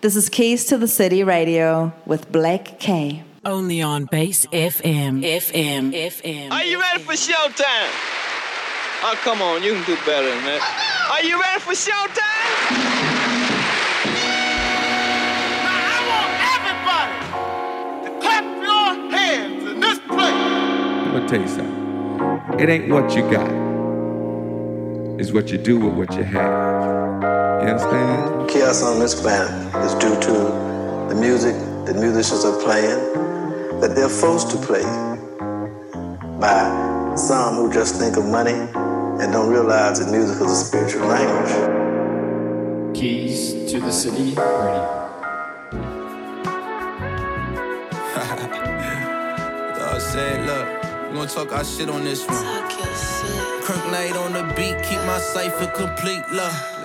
This is Keys to the City Radio with Blake K. Only on Base FM. FM. FM. Are you ready for showtime? Oh, come on, you can do better than that. Are you ready for showtime? Now I want everybody to clap your hands in this place. I'm gonna tell you something. It ain't what you got. It's what you do with what you have. You understand? Chaos on this planet is due to the music that musicians are playing, that they're forced to play by some who just think of money and don't realize that music is a spiritual language. Keys to the City Radio. Dog said, look, we gonna talk our shit on this one. Kirk Knight on the beat, keep my cipher complete, look.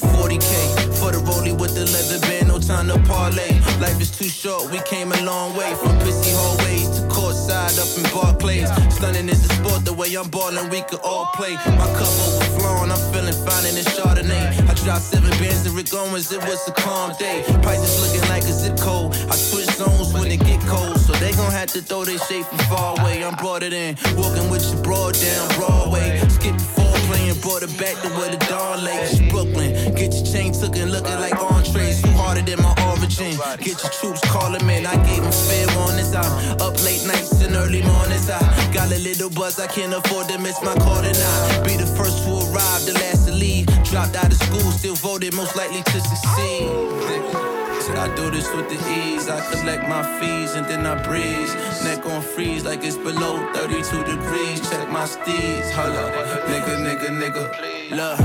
40k for the rollie with the leather band, no time to parlay. Life is too short, we came a long way from pissy hallways to courtside up in Barclays. Stunning is the sport, the way I'm ballin', we could all play. My cup overflowing, I'm feeling fine in this Chardonnay. I dropped seven bands to Rick Owens, it was a calm day. Prices looking like a zip code. I switch zones when it get cold, so they gon' have to throw their shade from far away. I'm brought it in, walking with your broad down Broadway. Playing, brought back to where the dawn lakes. Brooklyn, get your chain took and looking like entrees. You harder than my origin. Get your troops calling in. I gave them fair warnings. I'm up late nights and early mornings. I got a little buzz, I can't afford to miss my call tonight. Be the first to arrive, the last to leave. Dropped out of school, still voted most likely to succeed. I do this with the ease. I collect my fees and then I breeze. Neck on freeze like it's below 32 degrees. Check my steeds. Up. Nigga, nigga, nigga. Look,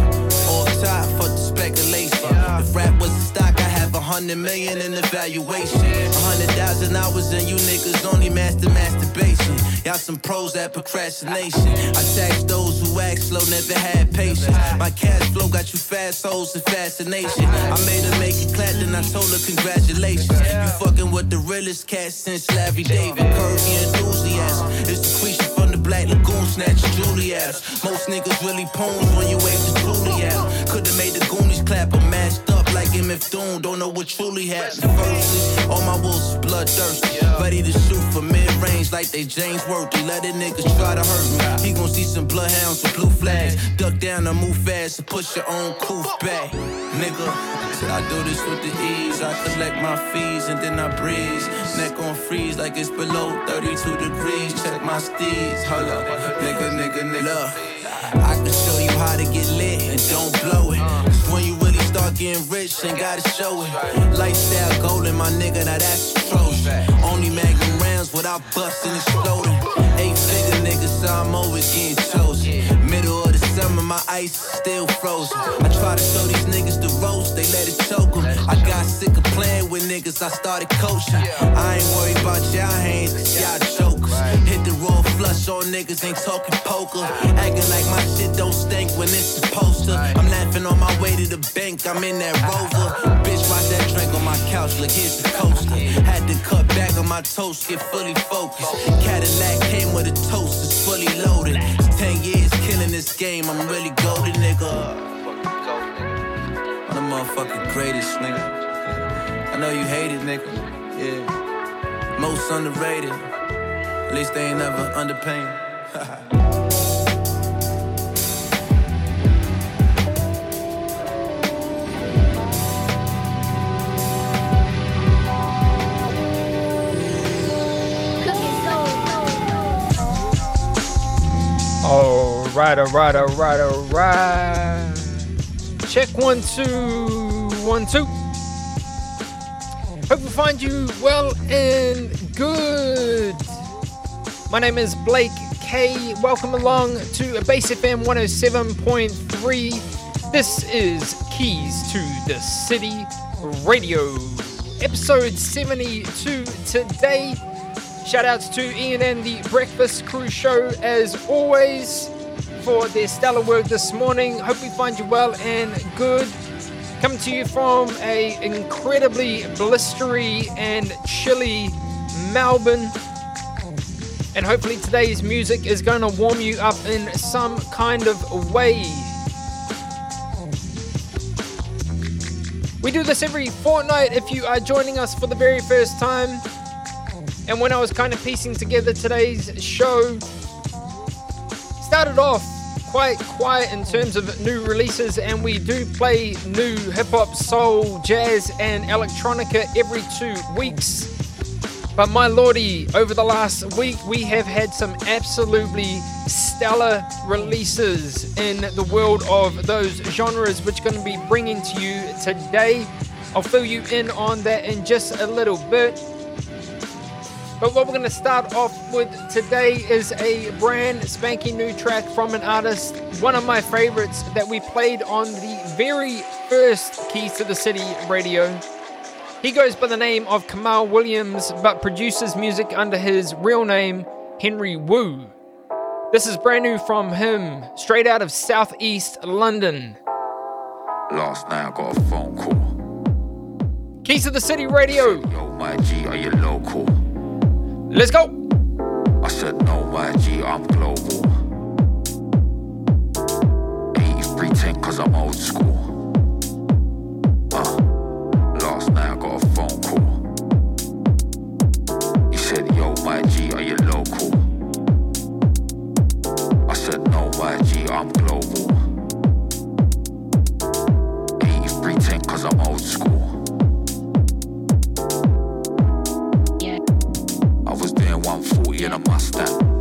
off top for the speculation. If rap was a stock, hundred million in the valuation. A hundred thousand hours and you niggas only master masturbation. Y'all some pros at procrastination. I tax those who act slow, never had patience. My cash flow got you fast souls and fascination. I made her make it clap, then I told her congratulations. You fucking with the realest cat since Larry David. Curvy enthusiasm. It's the creature from the Black Lagoon, snatch Juliet. Most niggas really pawns when you wave to Juliet. Could've made the Goonies clap or mashed up like MF Doom. Don't know what truly happened. All my wolves bloodthirsty. Ready to shoot for mid range like they James Worthy. Let the niggas try to hurt me. He gon' see some bloodhounds with blue flags. Duck down and move fast and push your own coof back. Nigga, I do this with the ease. I collect my fees and then I breeze. Neck on freeze like it's below 32 degrees. Check my steeds. Hold up. Nigga, nigga, nigga. I can show you how to get lit and don't blow it. When you getting rich, ain't gotta show it. Lifestyle golden, my nigga, now that's trophy. Only magnum rounds without busting and exploding. Eight figure niggas, so I'm always getting chosen. Middle of the summer, my ice is still frozen. I try to show these niggas the ropes, they let it choke 'em. I got sick niggas, I started coaching. I ain't worried about y'all hands, y'all jokers. Hit the raw flush on niggas, ain't talking poker. Acting like my shit don't stink when it's supposed to. I'm laughing on my way to the bank, I'm in that rover. Bitch, watch that drink on my couch, look, here's the coaster. Had to cut back on my toast, get fully focused. Cadillac came with a toast, it's fully loaded. It's 10 years killing this game, I'm really golden, nigga. I'm the motherfucking greatest, nigga. I know you hate it, nigga. Yeah. Most underrated. At least they ain't never underpaid. All right, all right, all right, all right. Check one, two, one, two. Find you well and good. My name is Blake K. Welcome along to Base FM 107.3. This is Keys to the City Radio, episode 72 today. Shout outs to Ian and the Breakfast Crew Show as always for their stellar work this morning. Hope we find you well and good. Coming to you from a incredibly blistery and chilly Melbourne. And hopefully today's music is going to warm you up in some kind of way. We do this every fortnight if you are joining us for the very first time. And when I was kind of piecing together today's show, started off quite quiet in terms of new releases, and we do play new hip hop, soul, jazz, and electronica every two weeks. But my lordy, over the last week, we have had some absolutely stellar releases in the world of those genres, which I'm going to be bringing to you today. I'll fill you in on that in just a little bit. But what we're going to start off with today is a brand spanking new track from an artist, one of my favorites that we played on the very first Keys to the City radio. He goes by the name of Kamaal Williams, but produces music under his real name, Henry Wu. This is brand new from him, straight out of southeast London. Last night I got a phone call. Keys to the City Radio. Yo, my G, are you local? Let's go. I said, no, my G, I'm global. 8310, cause I'm old school. Uh, last night I got a phone call. He said, yo, my G, are you local? I said, no, my G, I'm global. In a Mustang.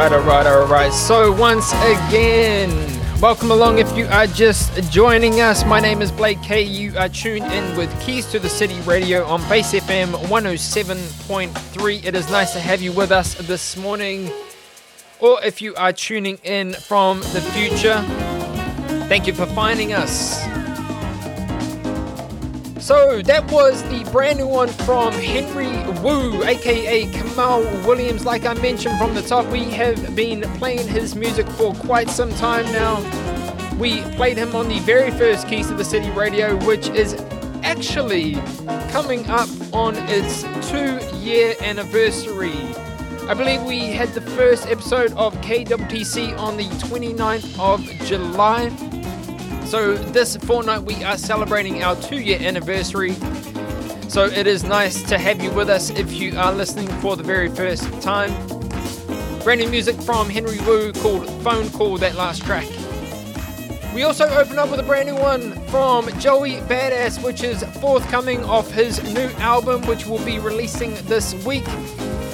Alright, alright, alright. So, once again, welcome along if you are just joining us. My name is Blake K. You are tuned in with Keys to the City Radio on Base FM 107.3. It is nice to have you with us this morning. Or if you are tuning in from the future, thank you for finding us. So that was the brand new one from Henry Wu, aka Kamaal Williams. Like I mentioned from the top, we have been playing his music for quite some time now. We played him on the very first Keys to the City radio, which is actually coming up on its two year anniversary. I believe we had the first episode of KWTC on the 29th of July. So this fortnight we are celebrating our two year anniversary. So it is nice to have you with us if you are listening for the very first time. Brand new music from Henry Wu called Phone Call, that last track. We also open up with a brand new one from Joey Badass, which is forthcoming off his new album, which will be releasing this week.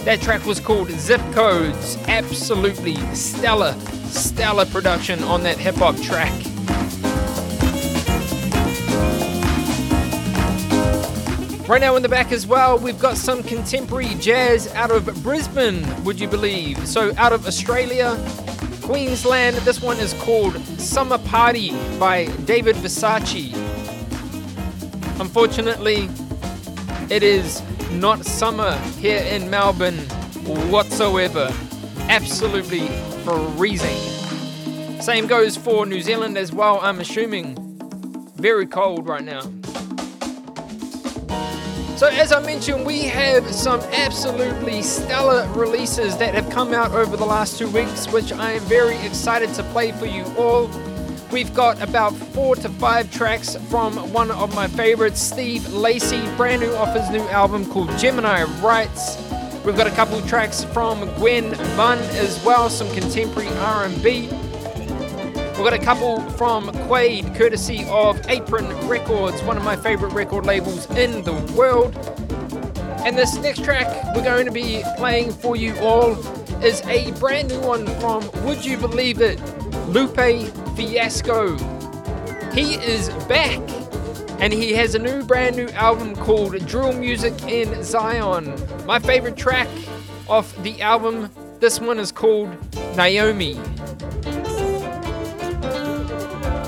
That track was called Zip Codes. Absolutely stellar, stellar production on that hip hop track. Right now in the back as well, we've got some contemporary jazz out of Brisbane, would you believe? So, out of Australia, Queensland, this one is called Summer Party by David Versace. Unfortunately, it is not summer here in Melbourne whatsoever. Absolutely freezing. Same goes for New Zealand as well, I'm assuming. Very cold right now. So, as I mentioned, we have some absolutely stellar releases that have come out over the last two weeks, which I am very excited to play for you all. We've got about four to five tracks from one of my favorites, Steve Lacy, brand new off his new album called Gemini Rights. We've got a couple tracks from Gwen Bunn as well, some contemporary R&B. We've got a couple from Quade, courtesy of Apron Records, one of my favorite record labels in the world. And this next track we're going to be playing for you all is a brand new one from, would you believe it, Lupe Fiasco. He is back and he has a new brand new album called Drill Music in Zion. My favorite track off the album, this one is called Naomi.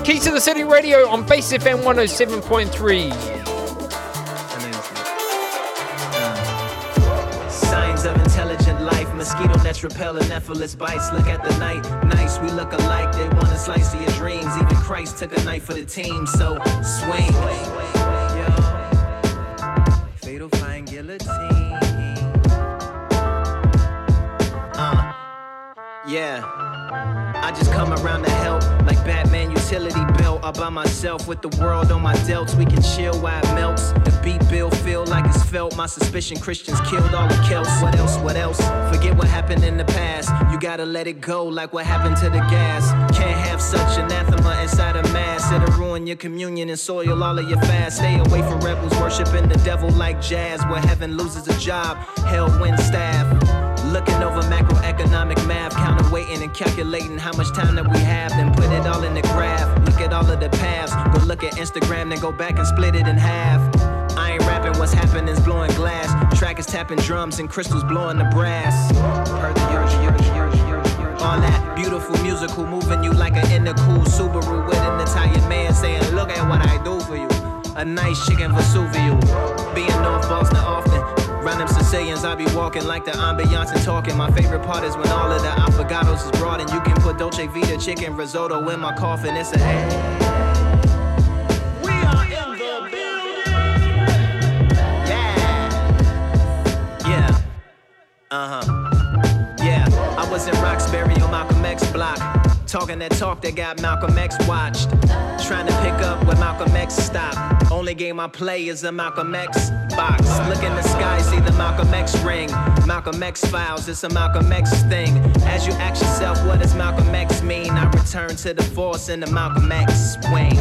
Keys to the City Radio on Base FM 107.3. Signs of intelligent life, mosquito nets repel anopheles bites. Look at the night, nice, we look alike. They want a slice of your dreams. Even Christ took a knife for the team, so swing. Fatal guillotine. Uh, yeah. I just come around Batman utility belt. By myself with the world on my delts. We can chill while it melts. The beat bill feel like it's felt. My suspicion Christians killed all the Celts. What else? What else? Forget what happened in the past. You gotta let it go, like what happened to the gas. Can't have such anathema inside a mass. It'll ruin your communion and soil all of your fast. Stay away from rebels worshiping the devil like jazz, where heaven loses a job, hell wins staff. Looking over macroeconomic math, counterweighting and calculating how much time that we have, then put it all in the graph. Look at all of the paths. Go look at Instagram, then go back and split it in half. I ain't rapping, what's happening's blowing glass. Track is tapping drums and crystals blowing the brass. All that beautiful musical moving you like an intercool Subaru with an Italian man saying, Look at what I do for you. A nice chicken Vesuvio. Being North Boston often. Them Sicilians, I be walking like the ambiance and talking. My favorite part is when all of the affogatos is brought and you can put Dolce Vita chicken risotto in my coffin. It's a. Yeah. Uh huh. Yeah. I was in Roxbury on Malcolm X block. Talking that talk that got Malcolm X watched. Trying to pick up where Malcolm X stopped. Only game I play is a Malcolm X box. Look in the sky, see the Malcolm X ring. Malcolm X files, it's a Malcolm X thing. As you ask yourself, what does Malcolm X mean? I return to the force in the Malcolm X swing.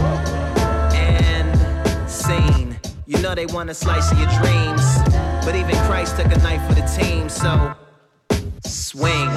And scene. You know they want a slice of your dreams. But even Christ took a knife for the team, so swing.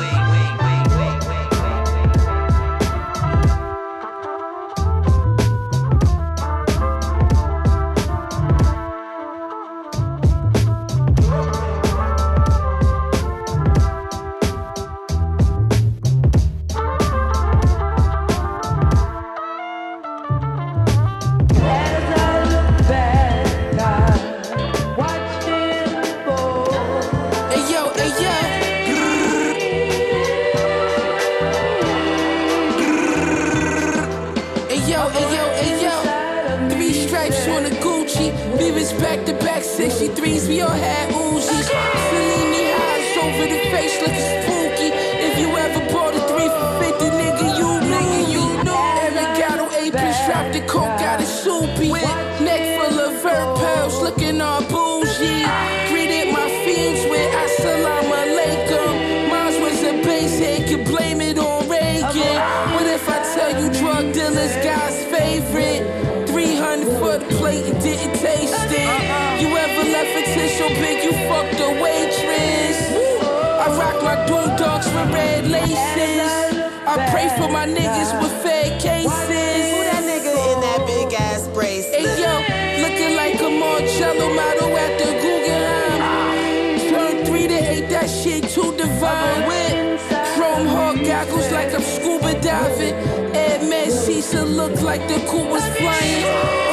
Cecil look like the cool was flying.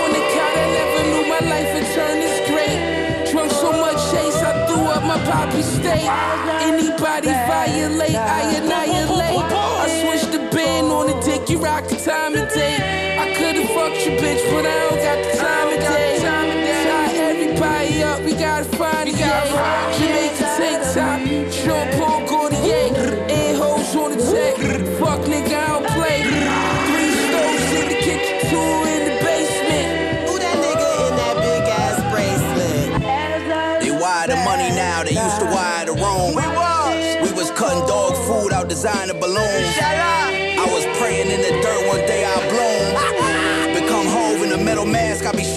On the couch, I never knew my life would turn this great. Drunk so much chase, I threw up my poppy state. Anybody violate, I annihilate. I switched the band on the dick, you rock the time of day. I could've fucked your bitch, but I don't got the time of day. Tie everybody up, we gotta find it. Yeah. Jamaican tank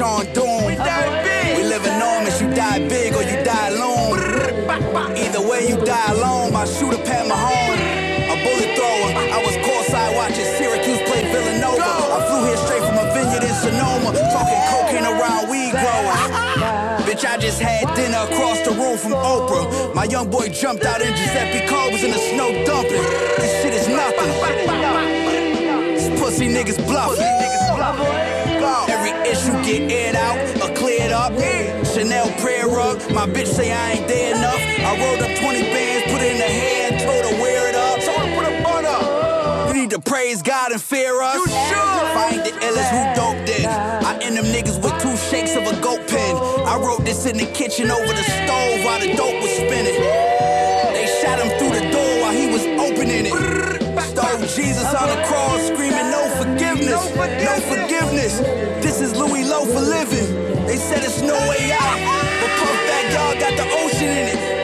Sean Doom. We die big. We live enormous, you die big or you die alone. Either way, you die alone. My shooter Pat Mahone, a bullet thrower. I was courtside watching Syracuse play Villanova. I flew here straight from a vineyard in Sonoma, talking cocaine around weed growers. Bitch, I just had dinner across the room from Oprah. My young boy jumped out in Giuseppe Cole was in the snow dumping. This shit is nothing. These pussy niggas bluffing. Issue get aired out or cleared up. Chanel prayer rug. My bitch say I ain't there enough. I rolled up 20 bands, put it in the hair, and told her wear it up. Told her put a bun up. You need to praise God and fear us. You should. Find the illest who dope then. I end them niggas with two shakes of a goat pen. I wrote this in the kitchen over the stove while the dope was spinning. They shot him through the door while he was opening it. Stole Jesus on the cross, screaming no forgiveness. This is Louis Low for living. They said it's no way out, but Puff Backyard got the ocean in it.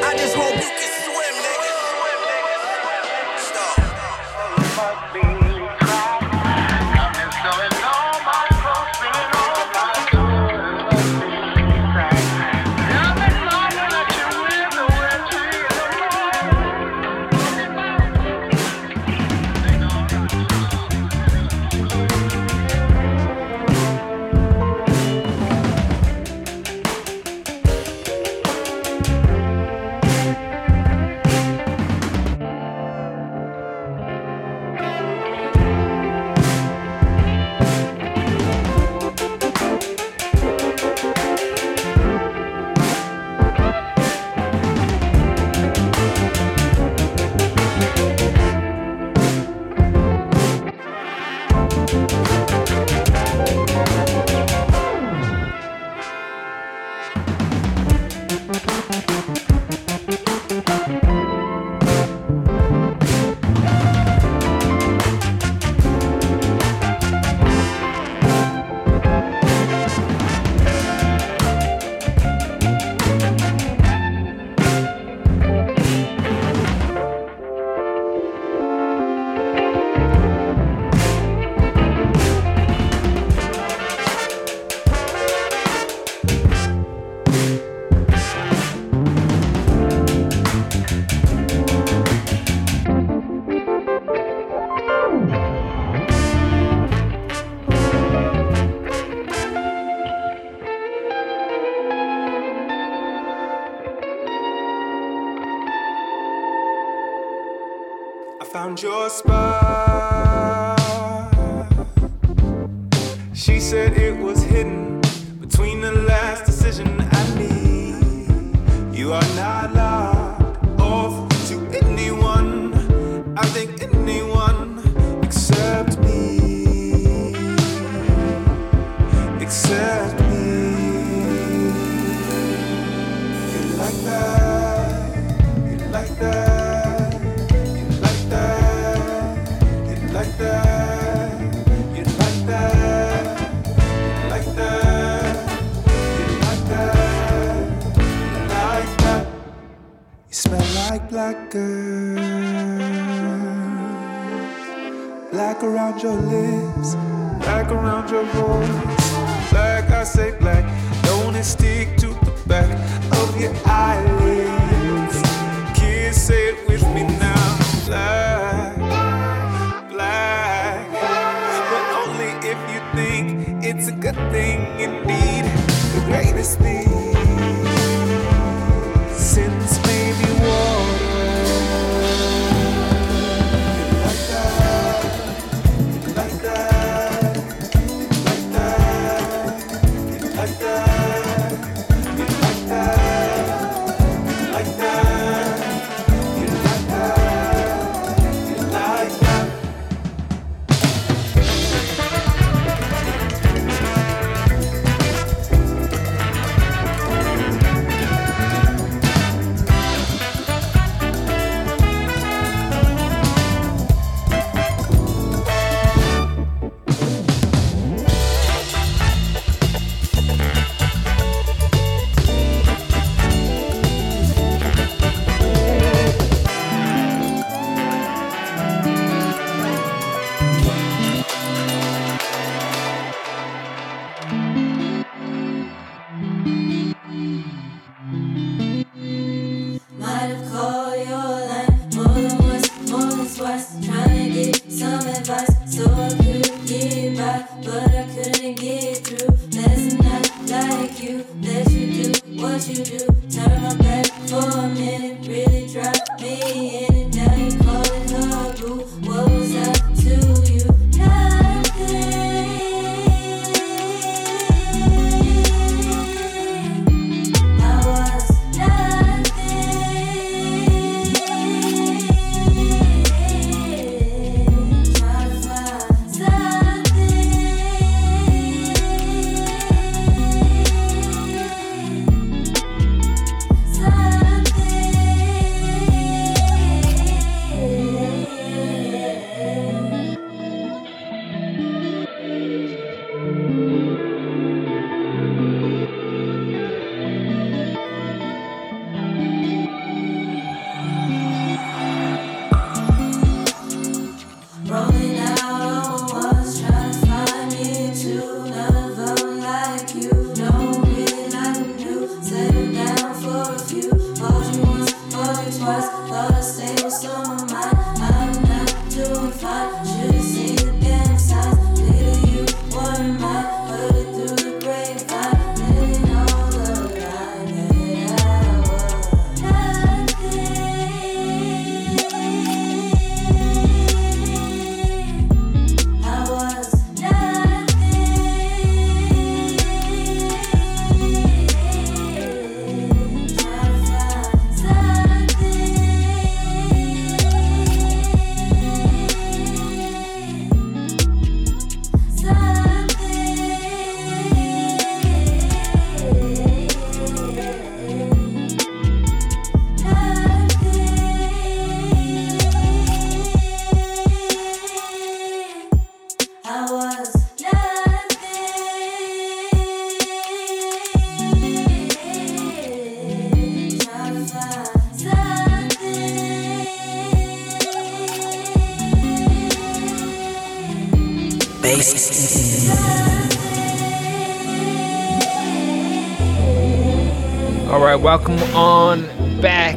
Welcome on back.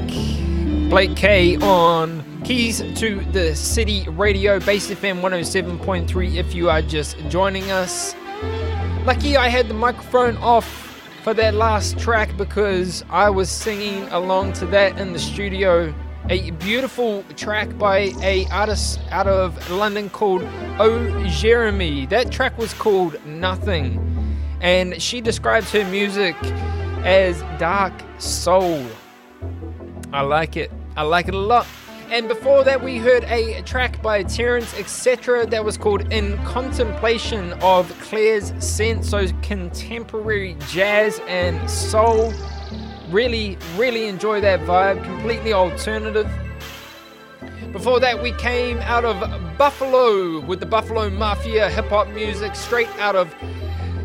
Blake K on Keys to the City Radio, Base FM 107.3 if you are just joining us. Lucky I had the microphone off for that last track because I was singing along to that in the studio. A beautiful track by a artist out of London called Ojerime. That track was called Nothing. And she describes her music as dark soul. I like it. I like it a lot. And before that, we heard a track by Terence Etc. that was called In Contemplation of Claire's Scent. So contemporary jazz and soul. Really, really enjoy that vibe. Completely alternative. Before that, we came out of Buffalo with the Buffalo Mafia hip hop music straight out of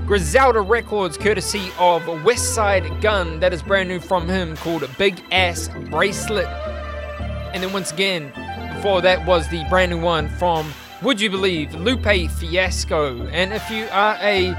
Griselda Records, courtesy of Westside Gunn. That is brand new from him called Big Ass Bracelet. And then once again, before that was the brand new one from Would You Believe Lupe Fiasco. And if you are a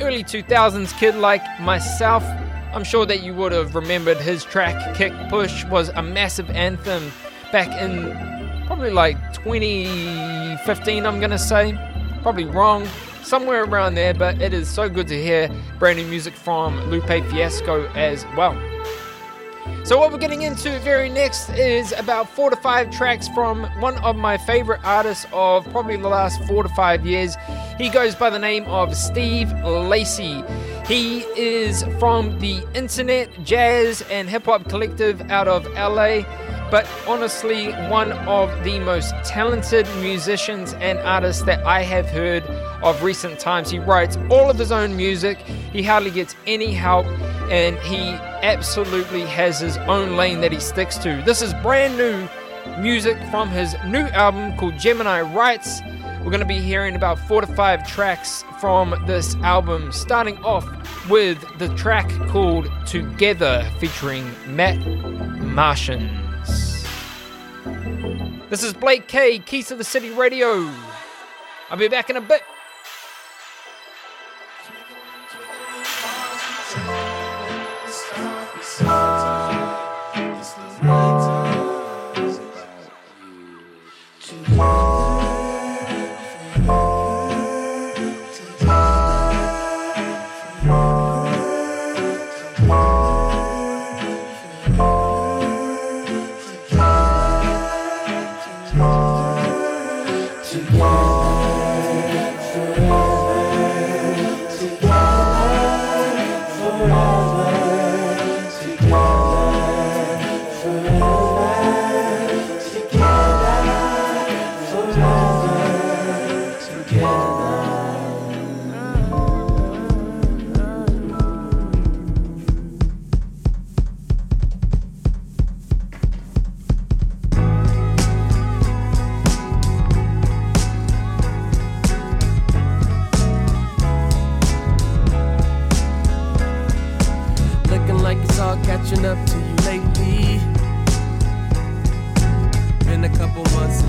early 2000s kid like myself, I'm sure that you would have remembered his track Kick Push was a massive anthem back in probably like 2015, I'm gonna say. Probably wrong, somewhere around there, but it is so good to hear brand new music from Lupe Fiasco as well. So, what we're getting into very next is about four to five tracks from one of my favorite artists of probably the last four to five years. He goes by the name of Steve Lacy. He is from the Internet Jazz and Hip Hop Collective out of LA, but honestly, one of the most talented musicians and artists that I have heard of recent times. He writes all of his own music, he hardly gets any help, and he absolutely has his own lane that he sticks to. This is brand new music from his new album called Gemini Rights. We're going to be hearing about four to five tracks from this album, starting off with the track called Together featuring Matt Martians. This is Blake K, Keys of the City Radio. I'll be back in a bit. Looking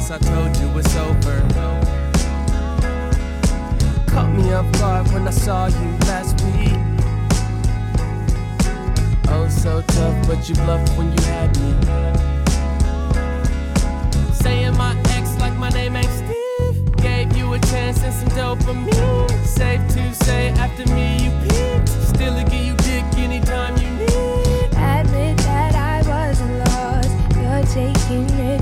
since I told you it's over. Caught me off guard when I saw you last week. Oh, so tough, but you bluffed when you had me. Saying my ex like my name ain't Steve. Gave you a chance and some dopamine. Safe to say, after me you peaked. Still give you dick anytime you need. Admit that I wasn't lost. You're taking it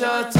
your time.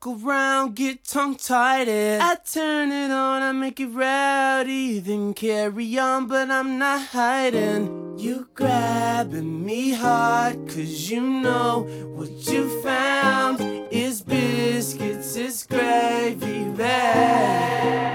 Walk around, get tongue tied. I turn it on, I make it rowdy. Then carry on, but I'm not hiding. You grabbing me hard, cause you know what you found is biscuits, is gravy bag.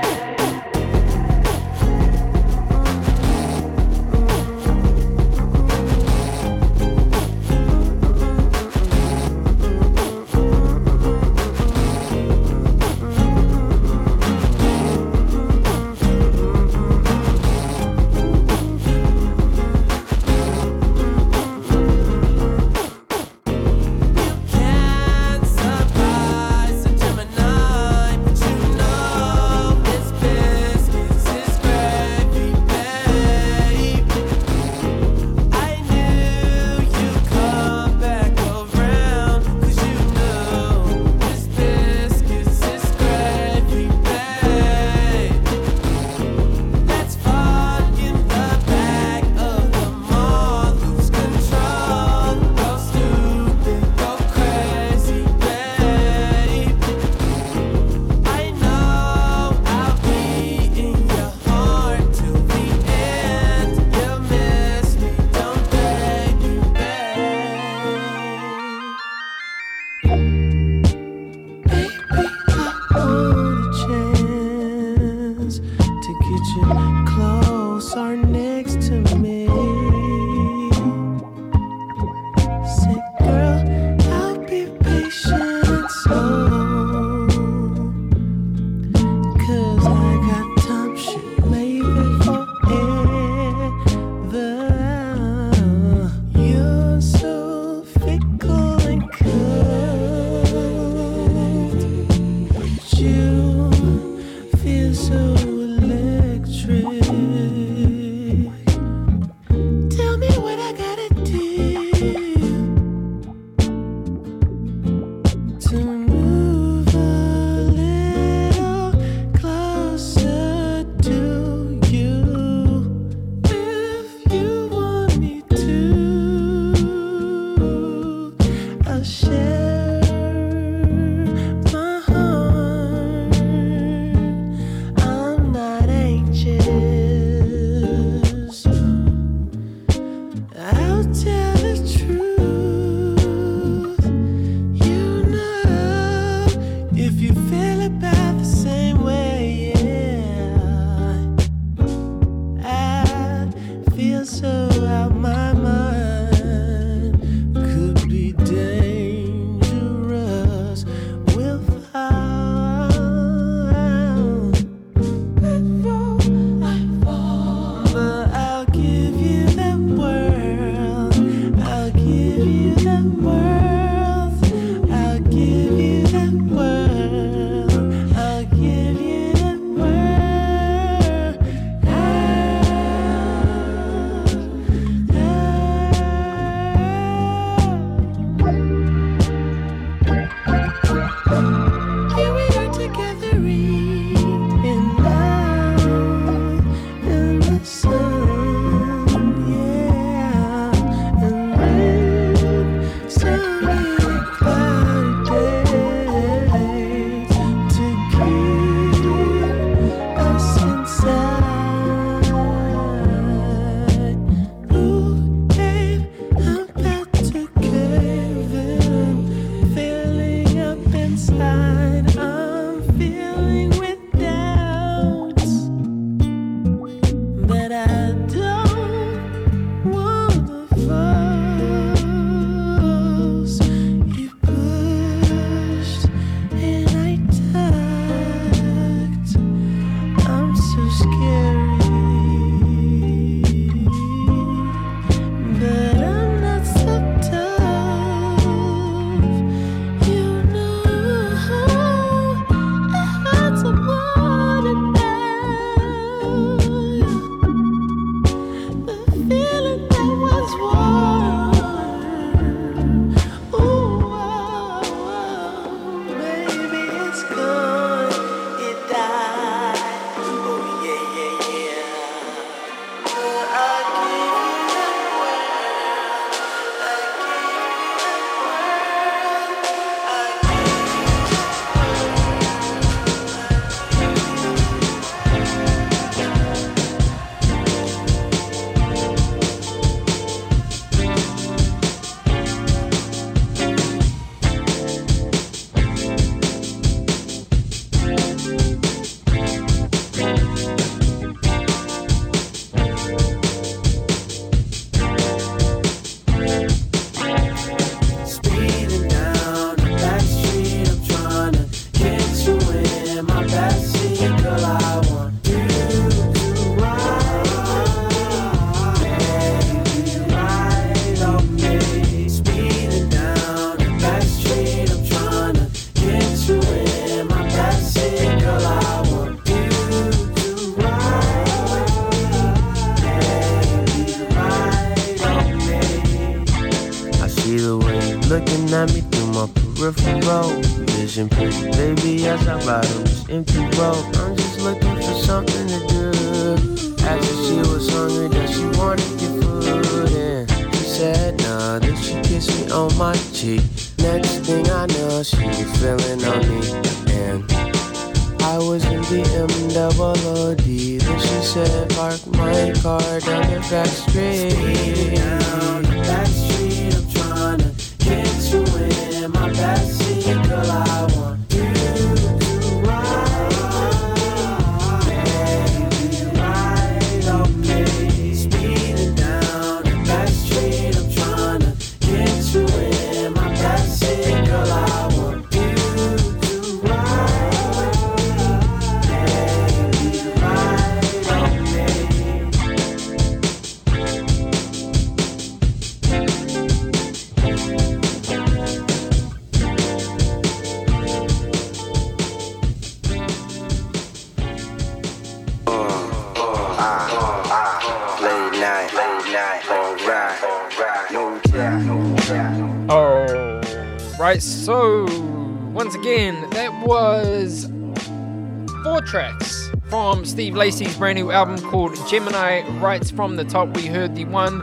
From Steve Lacy's brand new album called Gemini Rights from the Top. We heard the one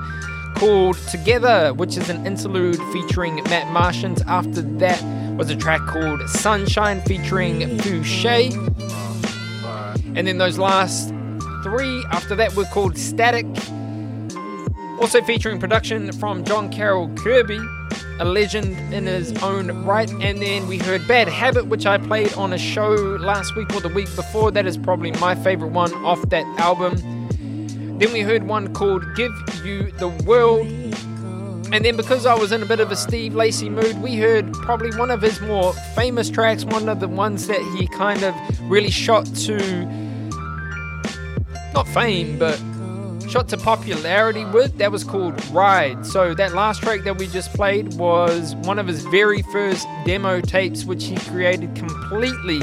called Together, which is an interlude featuring Matt Martians. After that was a track called Sunshine featuring Fousheé. And then those last three after that were called Static. Also featuring production from John Carroll Kirby, a legend in his own right. And then we heard Bad Habit, which I played on a show last week or the week before. That is probably my favorite one off that album. Then we heard one called Give You the World. And then because I was in a bit of a Steve Lacy mood, we heard probably one of his more famous tracks, one of the ones that he kind of really shot to not fame, but shot to popularity with. That was called Ride. So that last track that we just played was one of his very first demo tapes, which he created completely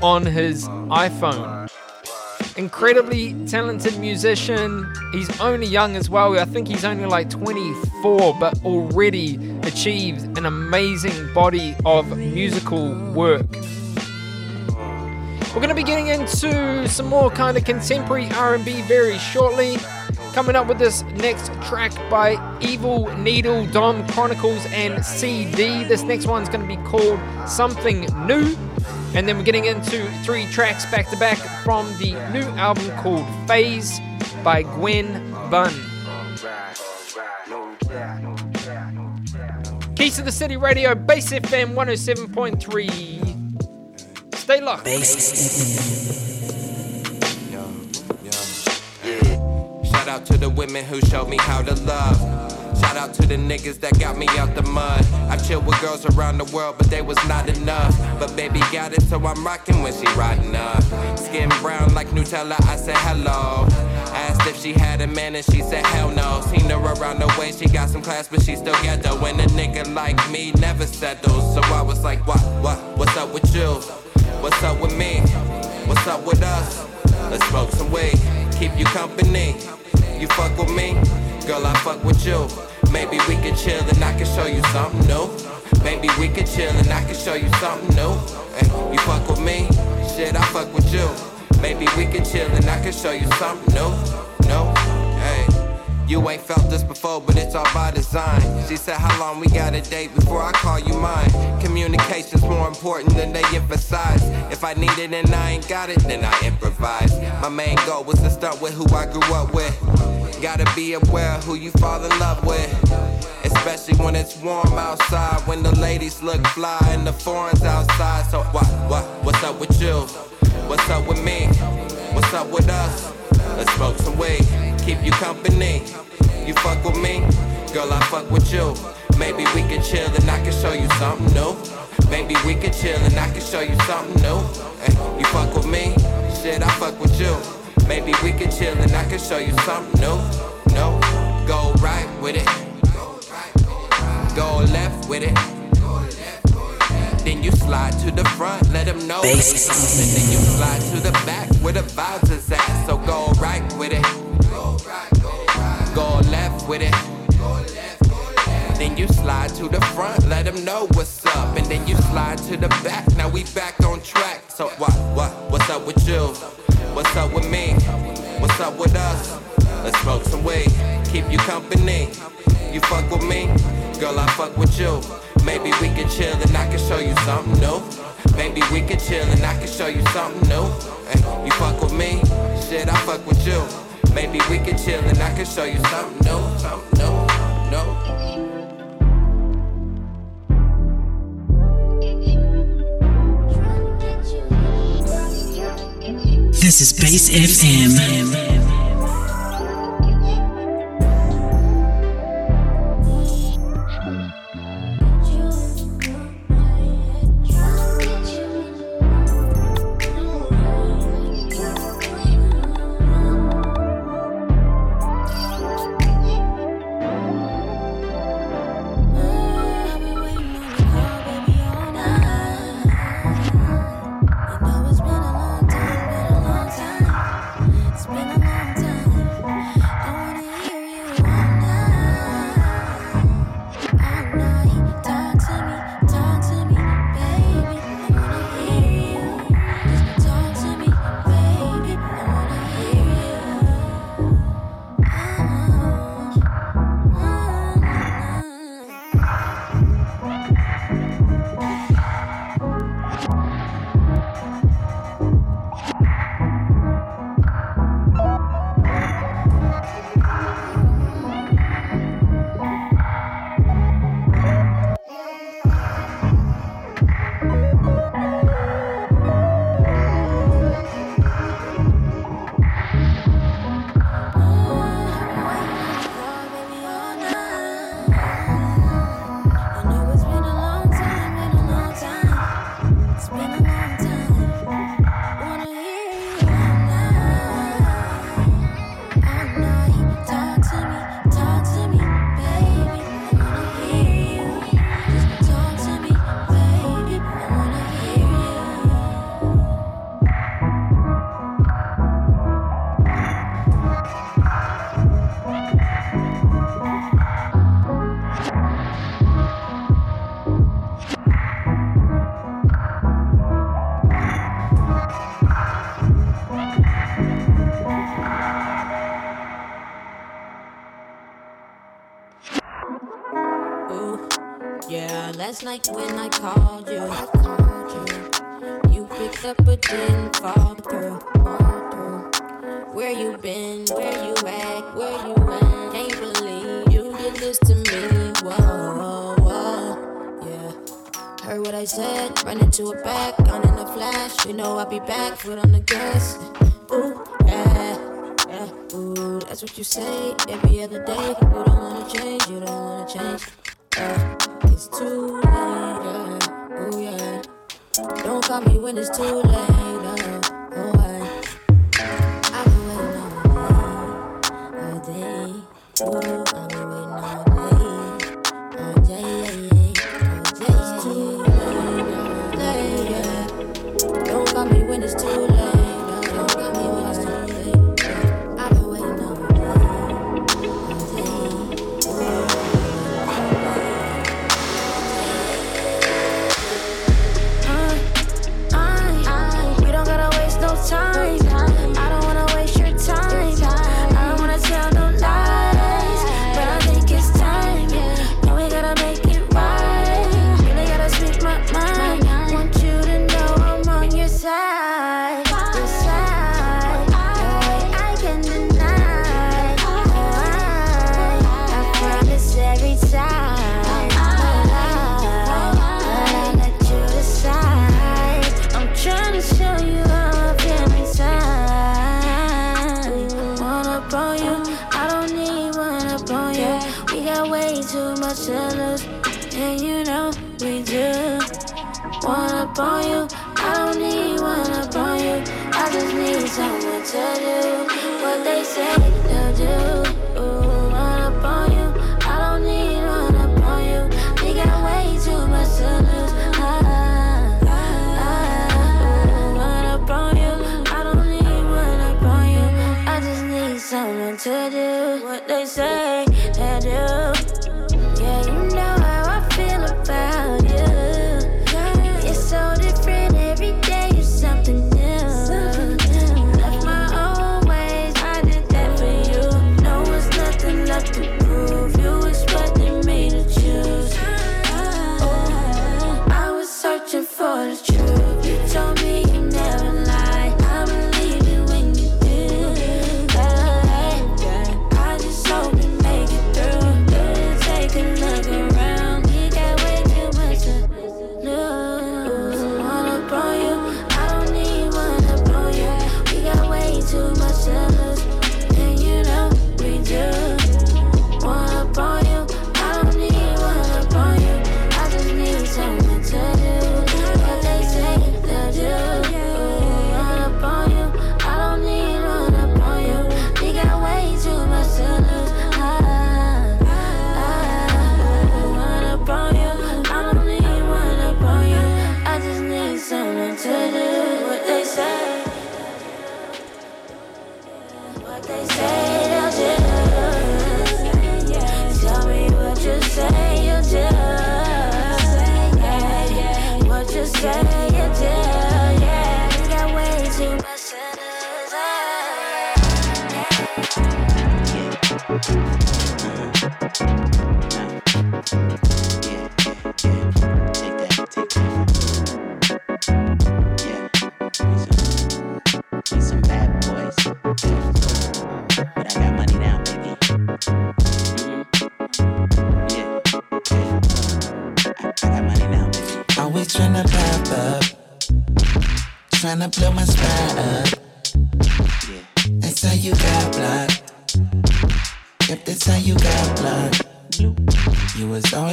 on his iPhone. Incredibly talented musician. He's only young as well. I think he's only like 24, but already achieved an amazing body of musical work. We're going to be getting into some more kind of contemporary R&B very shortly. Coming up with this next track by Evil Needle, Dom Chronicles, and CD. This next one's going to be called Something New. And then we're getting into three tracks back to back from the new album called Phase by Gwen Bunn. Keys to the City Radio, Base FM 107.3. Stay locked. Shout out to the women who showed me how to love. Shout out to the niggas that got me out the mud. I chilled with girls around the world, but they was not enough. But baby got it, so I'm rocking when she riding up. Skin brown like Nutella, I said hello. Asked if she had a man and she said hell no. Seen her around the way, she got some class, but she still ghetto. When a nigga like me never settles. So I was like, what, what, what's up with you? What's up with me? What's up with us? Let's smoke some weed, keep you company. You fuck with me, girl, I fuck with you. Maybe we could chill and I can show you something new. Maybe we could chill and I can show you something new. Hey, you fuck with me, shit, I fuck with you. Maybe we could chill and I can show you something new. No. You ain't felt this before, but it's all by design. She said, How long we got a date before I call you mine? Communication's more important than they emphasize. If I need it and I ain't got it, then I improvise. My main goal was to start with who I grew up with. Gotta be aware who you fall in love with. Especially when it's warm outside, when the ladies look fly and the foreign's outside. So what, what, what's up with you? What's up with me? What's up with us? Let's smoke some weed, keep you company. You fuck with me, girl, I fuck with you. Maybe we can chill and I can show you something new. Maybe we can chill and I can show you something new. Hey, you fuck with me, shit, I fuck with you. Maybe we can chill and I can show you something new. No, go right with it. Go left with it. Then you slide to the front, let them know. Bass. And then you slide to the back where the vibes is at. So go right with it. Go left with it. Then you slide to the front, let them know what's up. And then you slide to the back, now we back on track. So what, what, what's up with you? What's up with me? What's up with us? Let's smoke some weed, keep you company. You fuck with me, girl, I fuck with you. Maybe we can chill and I can show you something new. Maybe we can chill and I can show you something new. Hey, you fuck with me, shit, I fuck with you. Maybe we can chill and I can show you something new, something new, no. This is Base FM.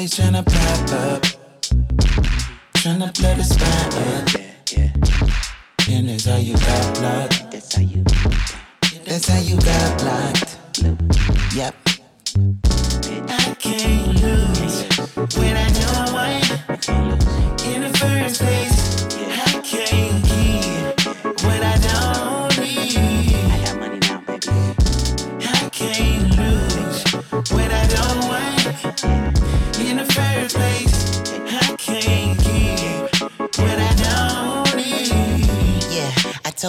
Always tryna pop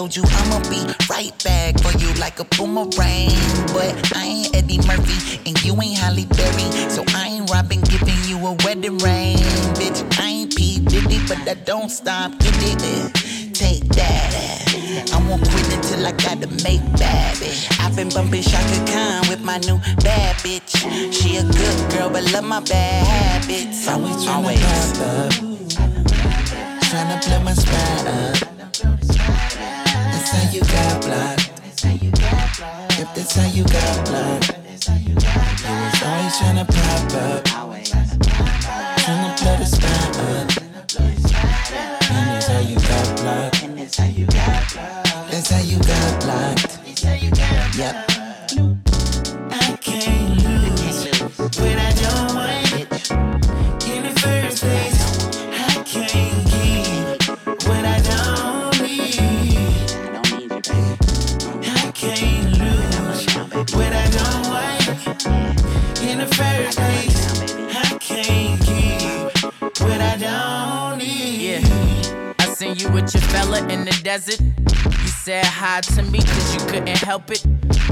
told you I'ma be right back for you like a boomerang. But I ain't Eddie Murphy and you ain't Halle Berry, so I ain't I've giving you a wedding ring. Bitch, I ain't P. Diddy, but I don't stop. Get it, take that. I won't quit until I got to make baby. I've been bumping Chaka Khan with my new bad bitch. She a good girl, but love my bad habits. Always pop up. Tryna blow my spot up. How you got blocked. If that's how you got blocked. You was always tryna pop up. Tryna blow the spot up. And that's how you got blocked. That's how you got blocked. Yep. You with your fella in the desert. You said hi to me cause you couldn't help it.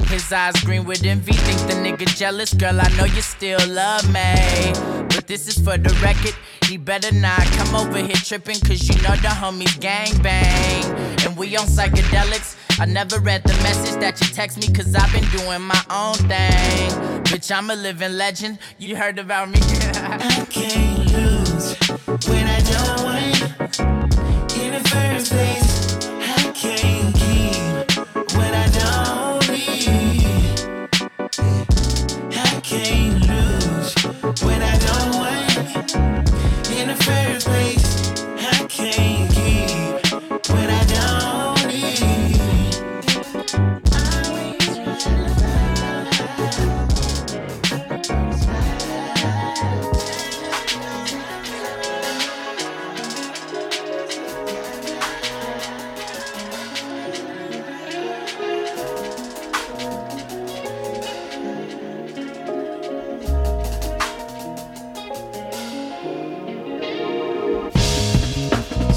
His eyes green with envy, think the nigga jealous. Girl, I know you still love me. But this is for the record. He better not come over here tripping cause you know the homies gang bang. And we on psychedelics. I never read the message that you text me cause I've been doing my own thing. Bitch, I'm a living legend. You heard about me. I can't lose when I don't win.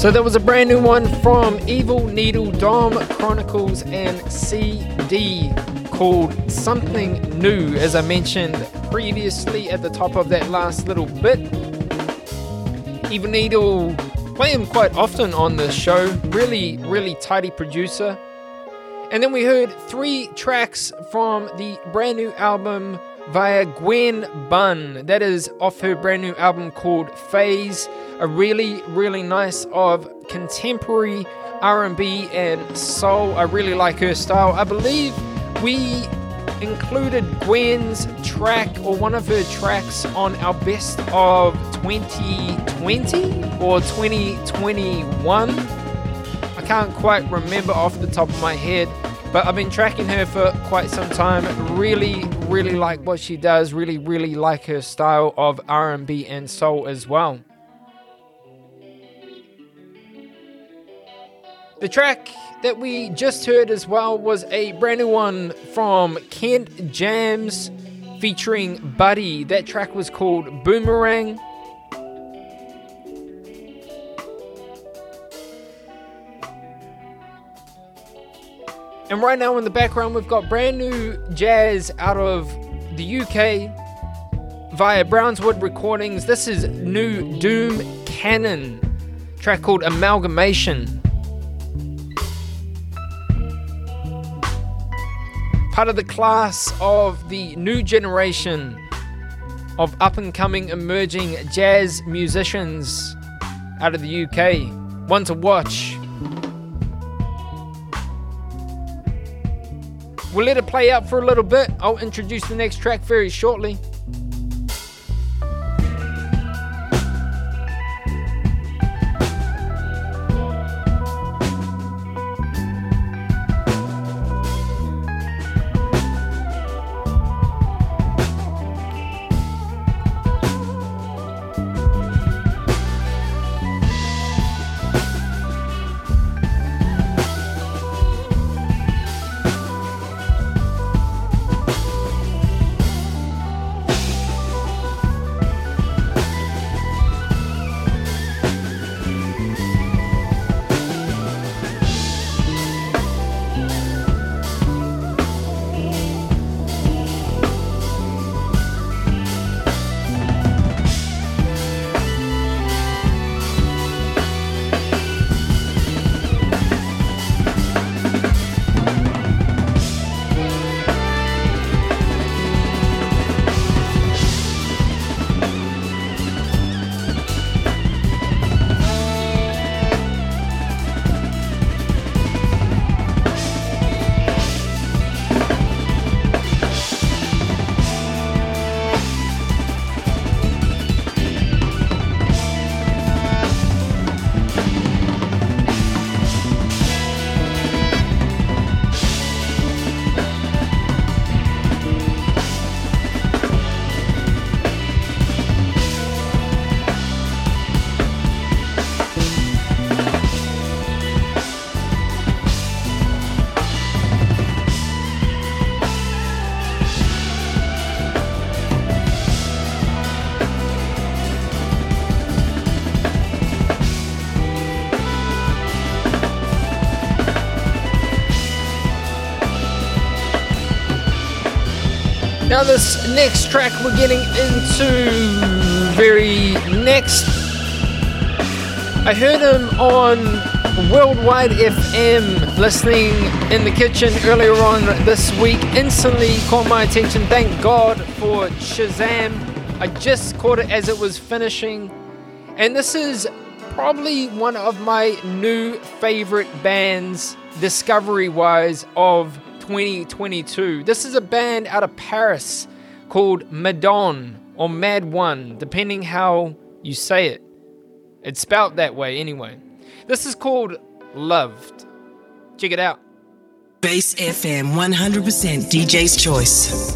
So there was a brand new one from Evil Needle Dom Chronicles and CD called Something New, as I mentioned previously at the top of that last little bit. Evil Needle play him quite often on the show. Really, really tidy producer. And then we heard three tracks from the brand new album via Gwen Bunn. That is off her brand new album called Phase. A really, really nice of contemporary R&B and soul. I really like her style. I believe we included Gwen's track or one of her tracks on our best of 2020 or 2021. I can't quite remember off the top of my head, but I've been tracking her for quite some time. Really, really like what she does. Really, really like her style of R&B and soul as well. The track that we just heard as well was a brand new one from Kent Jamz featuring Buddy. That track was called Boomerang. And right now in the background, we've got brand new jazz out of the UK via Brownswood Recordings. This is new Doom Cannon, track called Amalgamation. Part of the class of the new generation of up and coming emerging jazz musicians out of the UK. One to watch. We'll let it play out for a little bit. I'll introduce the next track very shortly. Now, this next track we're getting into very next. I heard him on Worldwide FM listening in the kitchen earlier on this week. Instantly caught my attention. Thank God for Shazam. I just caught it as it was finishing. And this is probably one of my new favorite bands, discovery wise, of 2022. This is a band out of Paris called Madon or Mad One, depending how you say it. It's spelt that way anyway. This is called Loved. Check it out. Base FM 100% DJ's choice.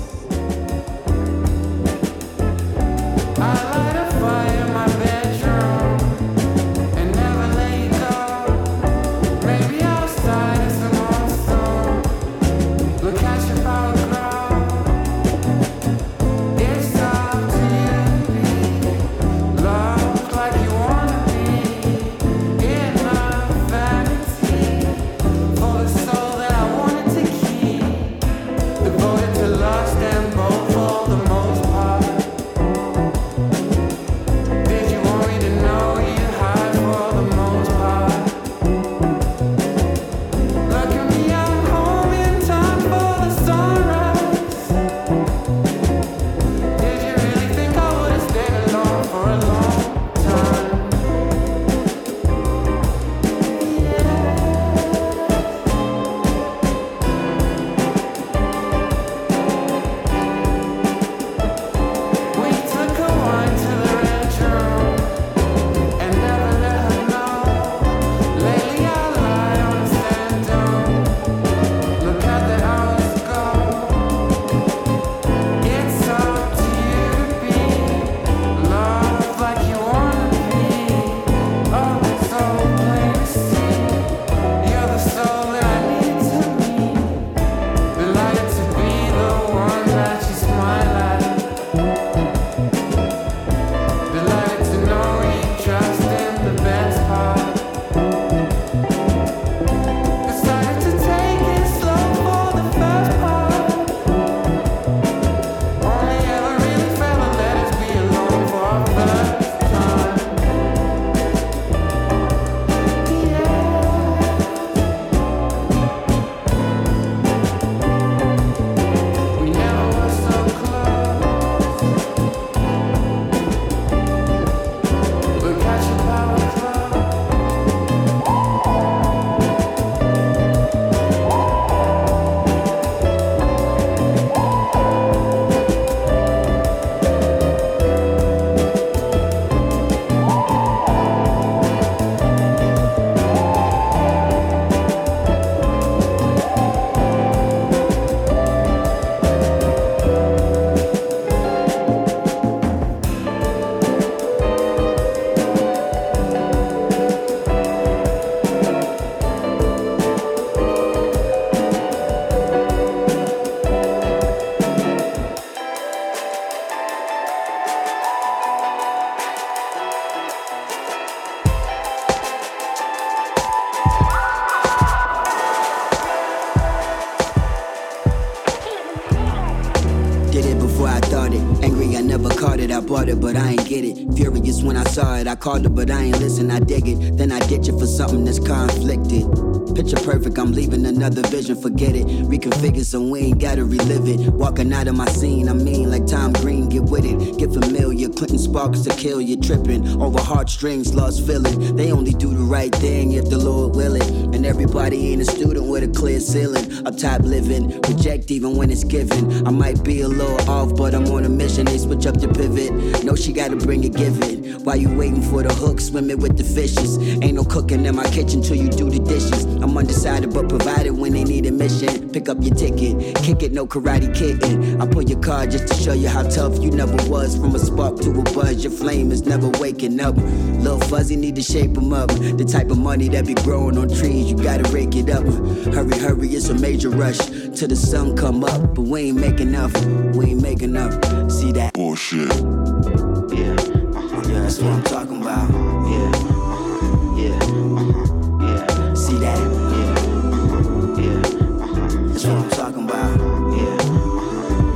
I called her, but I ain't listen. I dig it. Then I ditch it for something that's conflicted. Picture perfect, I'm leaving another vision. Forget it. Reconfigure so we ain't gotta relive it. Walking out of my scene, I mean, like Tom Green, get with it. Get familiar. Clinton Sparks to kill you. Tripping over heartstrings, lost feeling. They only do the right thing if the Lord will it. And everybody ain't a student with a clear ceiling. Up top living, reject even when it's given. I might be a little off, but I'm on a mission. They switch up the pivot. No, she gotta bring it, give it. While you waiting for the hook, swimming with the fishes. Ain't no cooking in my kitchen till you do the dishes. I'm undecided, but provided when they need a mission. Pick up your ticket, kick it, no karate kitten. I pull your card just to show you how tough you never was. From a spark to a buzz, your flame is never waking up. Little fuzzy need to shape 'em up. The type of money that be growing on trees, you gotta rake it up. Hurry, hurry, it's a major rush till the sun come up. But we ain't making enough, we ain't making enough. See that? Bullshit. Yeah, yeah, that's what I'm talking about. Yeah, yeah, uh-huh, yeah. See that? Yeah, yeah. Uh-huh, that's what I'm talking about. Yeah,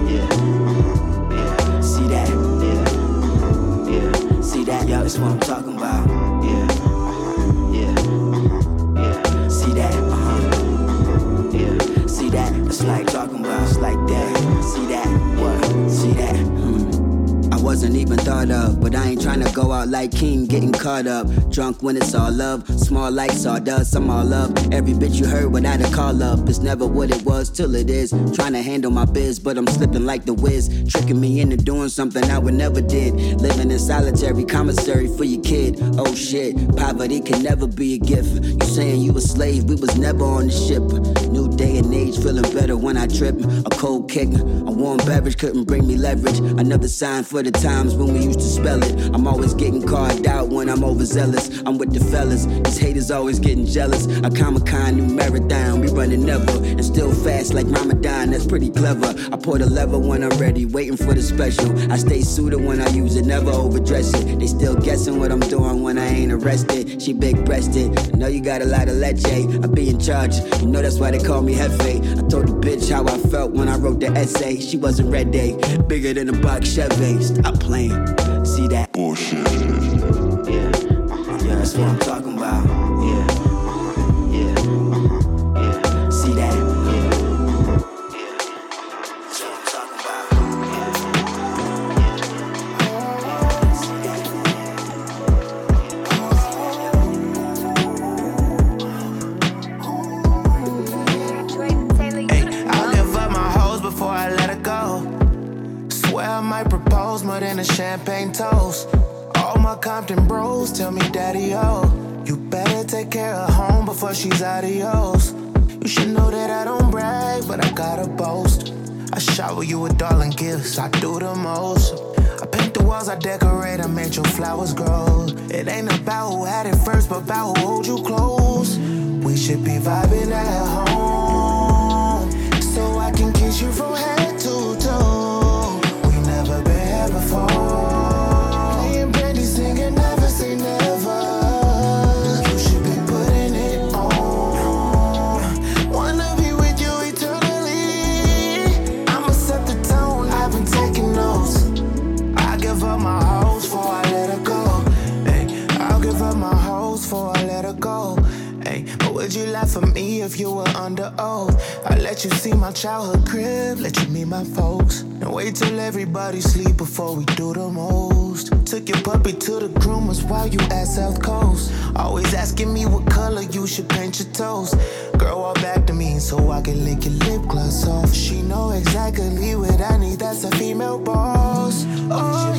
yeah, yeah. See that? Yeah, yeah. See that? Yo, that's what I'm talking about. Ain't trying to go out like King, getting caught up. Drunk when it's all love, small like sawdust, I'm all up. Every bitch you heard without a call up. It's never what it was till it is. Trying to handle my biz, but I'm slipping like the whiz. Tricking me into doing something I would never did. Living in solitary commissary for your kid. Oh shit, poverty can never be a gift. You saying you a slave, we was never on the ship. New day and age, feeling better when I trip. A cold kick, a warm beverage couldn't bring me leverage. Another sign for the times when we used to spell it. I'm always getting carved out when I'm overzealous. I'm with the fellas, these haters always getting jealous. A Comic Con new marathon, we running never. And still fast like Ramadan, that's pretty clever. I pour the lever when I'm ready, waiting for the special. I stay suited when I use it, never overdress it. They still guessing what I'm doing when I ain't arrested. She big breasted, I know you got a lot of leche. I be in charge, you know that's why they call me Hefe. I told the bitch how I felt when I wrote the essay. She wasn't ready, bigger than a box Chevy. Stop playing, see that bullshit. Yeah, yeah, that's what I'm talking about. More than a champagne toast. All my Compton bros tell me, Daddy, oh, you better take care of home before she's adios. You should know that I don't brag, but I gotta boast. I shower you with darling gifts, I do the most. I paint the walls, I decorate, I make your flowers grow. It ain't about who had it first, but about who hold you close. We should be vibing at home, if you were under oath? I let you see my childhood crib, let you meet my folks. And wait till everybody sleep before we do the most. Took your puppy to the groomers while you at South Coast. Always asking me what color you should paint your toes. Girl, walk back to me so I can lick your lip gloss off. She know exactly what I need, that's a female boss. Oh,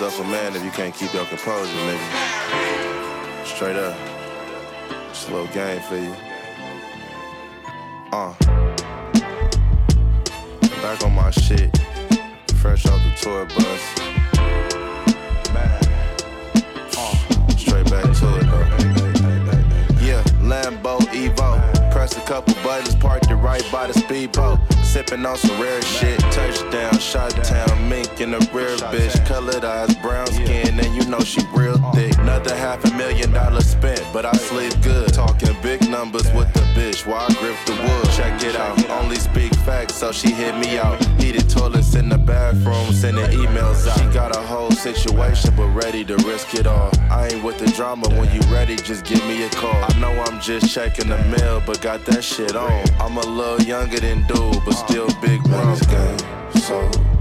yourself a man if you can't keep your composure, nigga. Straight up. Just a little game for you. Uh. Back on my shit. Fresh off the tour bus. Uh. Straight back to it though. Yeah, Lambo Evo. Press a couple buttons, parked it right by the speedboat. Sipping on some rare shit. Touchdown, shot town, mink in the rear, bitch. Colored eyes, brown skin, and you know she real thick. Another half a million dollars spent, but I sleep good. Talking big numbers with the bitch while I grip the wood. Check it out, only speak facts, so she hit me out. Heated toilets in the bathroom, sending emails out. She got a whole situation, but ready to risk it all. I ain't with the drama, when you ready, just give me a call. I know I'm just checking the mail, but got that shit on. I'm a little younger than dude, but still big bro. game so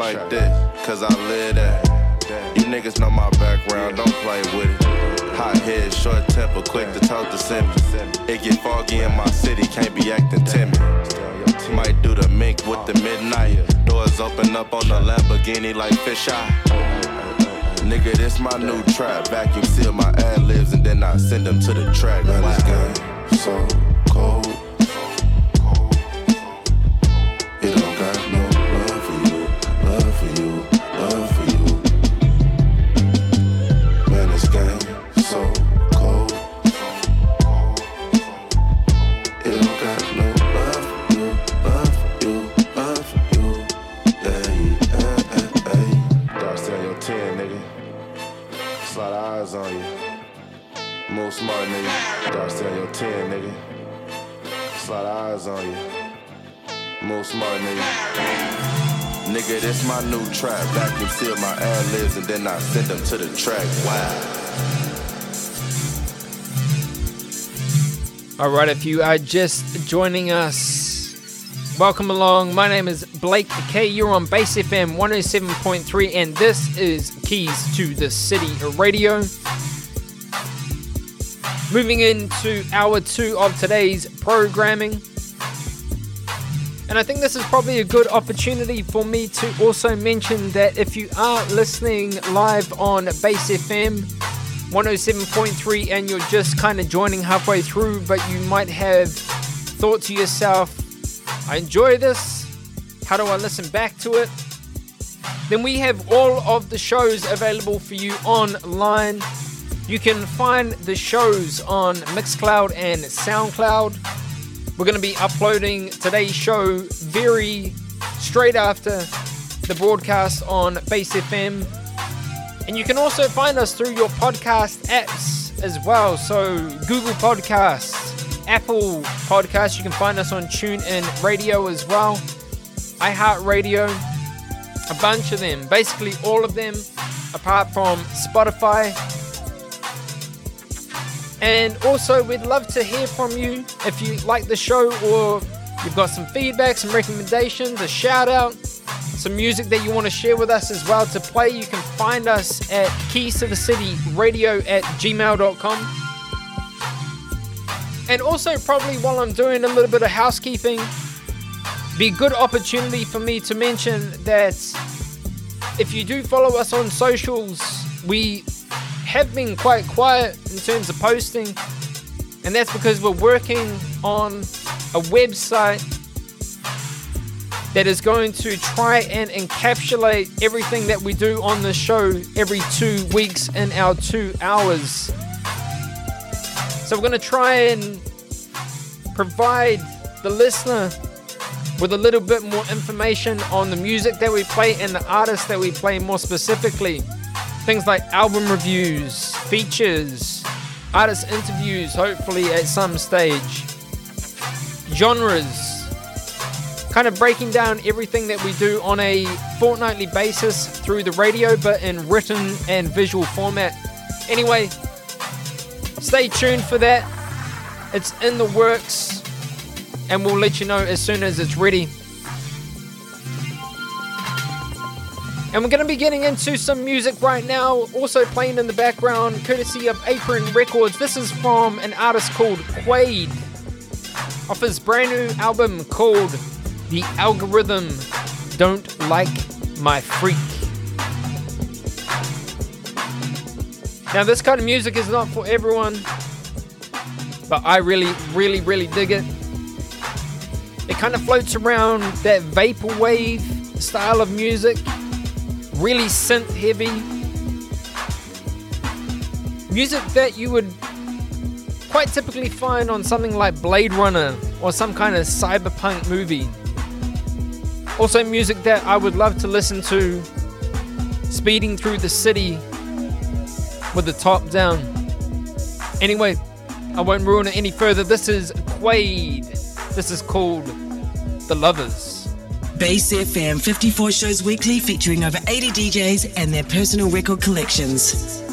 like this, cause I live that. You niggas know my background, don't play with it. Hot head, short temper, quick to talk to symptoms. It get foggy in my city, can't be acting timid. Might do the mink with the midnight. Doors open up on the Lamborghini like fish eye. Nigga, this my new trap. Vacuum seal my ad libs and then I send them to the track. Man, this game so trap. Vacuum seal my ad libs and then I send them to the track. Wow. All right, if you are just joining us, welcome along. My name is Blake K. You're on Base FM 107.3, and this is Keys to the City Radio. Moving into hour two of today's programming. And I think this is probably a good opportunity for me to also mention that if you are listening live on Base FM 107.3 and you're just kind of joining halfway through, but you might have thought to yourself, I enjoy this. How do I listen back to it? Then we have all of the shows available for you online. You can find the shows on Mixcloud and SoundCloud. We're going to be uploading today's show very straight after the broadcast on Base FM. And you can also find us through your podcast apps as well. So, Google Podcasts, Apple Podcasts, you can find us on TuneIn Radio as well, iHeartRadio, a bunch of them. Basically, all of them, apart from Spotify. And also, we'd love to hear from you if you like the show or you've got some feedback, some recommendations, a shout out, some music that you want to share with us as well to play. You can find us at keys to the city radio at gmail.com. And also, probably while I'm doing a little bit of housekeeping, be a good opportunity for me to mention that if you do follow us on socials, we have been quite quiet in terms of posting, and that's because we're working on a website that is going to try and encapsulate everything that we do on the show every two weeks in our two hours. So we're going to try and provide the listener with a little bit more information on the music that we play and the artists that we play more specifically. Things like album reviews, features, artist interviews, hopefully at some stage, genres, kind of breaking down everything that we do on a fortnightly basis through the radio, but in written and visual format. Anyway, stay tuned for that. It's in the works, and we'll let you know as soon as it's ready. And we're going to be getting into some music right now, also playing in the background, courtesy of Apron Records. This is from an artist called Quaid, off his brand new album called The Algorithm Don't Like My Freak. Now, this kind of music is not for everyone, but I really, really, really dig it. It kind of floats around that vaporwave style of music really synth heavy. Music that you would quite typically find on something like Blade Runner or some kind of cyberpunk movie. Also, music that I would love to listen to speeding through the city with the top down. Anyway, I won't ruin it any further. This is Quaid. This is called The Lovers. Base FM 54 shows weekly featuring over 80 DJs and their personal record collections.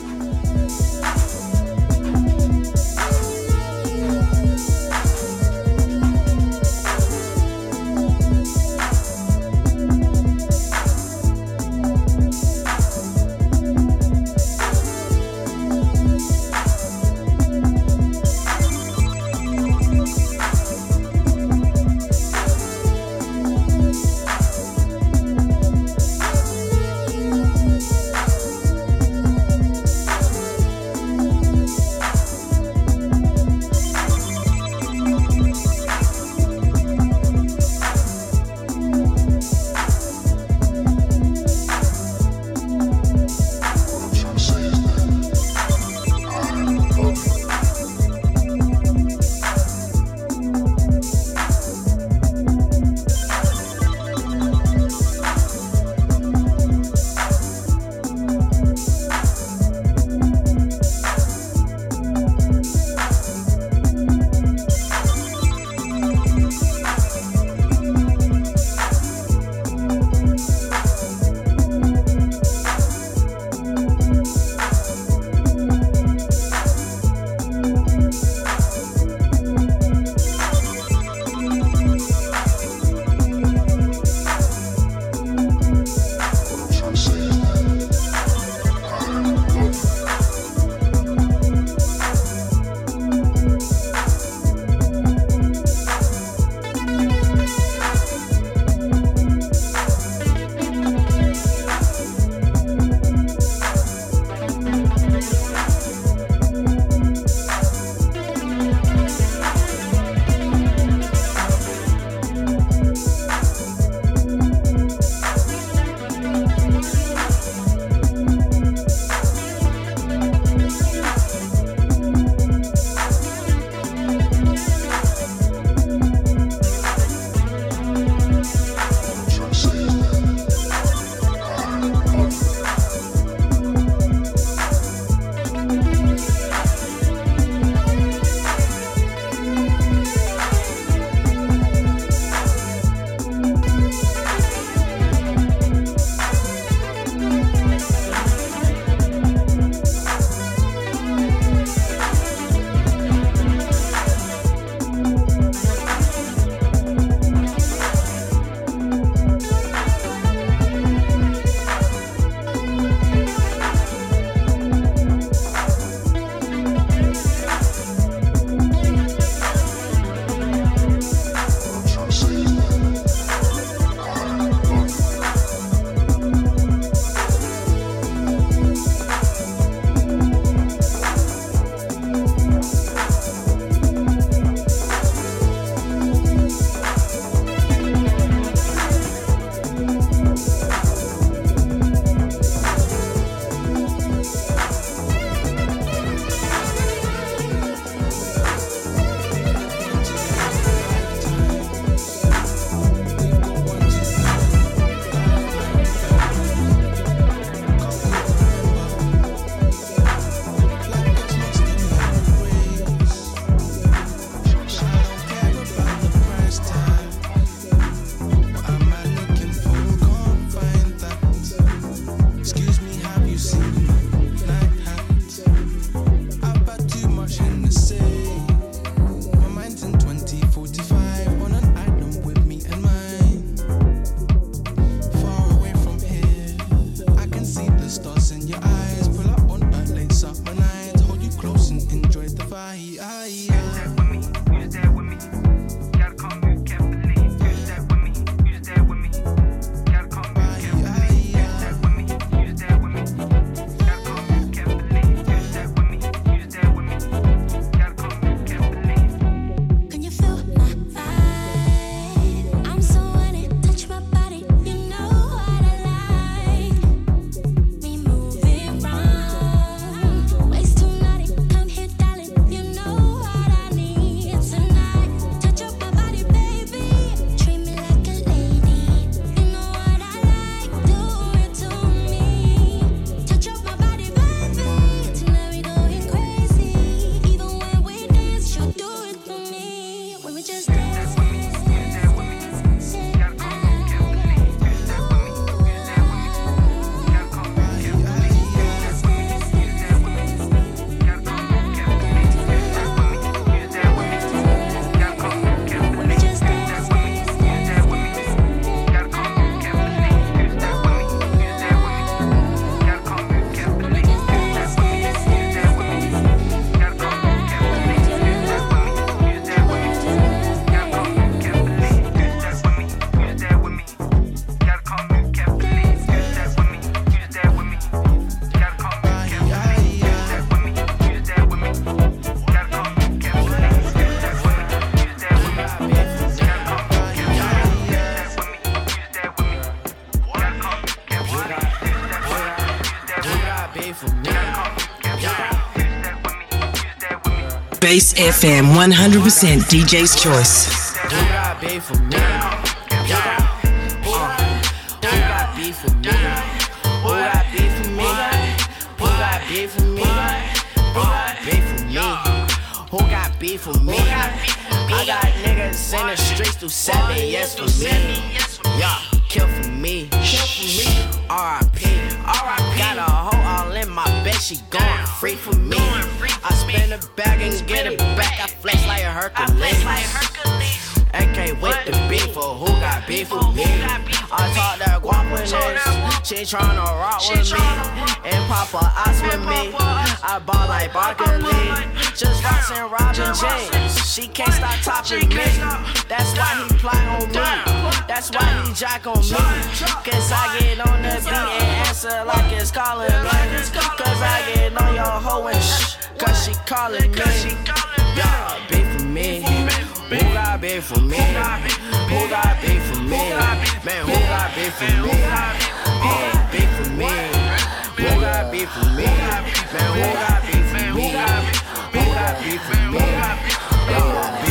Base FM 100% DJ's choice. Tryna rock with me. And Papa Ox with me. I ball like Barkley. Just boxing Robin James. She can't stop topping me. That's why he plot on me. That's why he jack on me. Cause I get on the beat and answer like it's calling me. Cause I get on your hoe and shh. Cause she calling me. Yeah, beef for me. Who got beef for me? Who got beef for me? Man, who got beef for me? Yeah, be for me? Who gotta be for me? Man, who gotta be for me? Who gotta be for me? They won't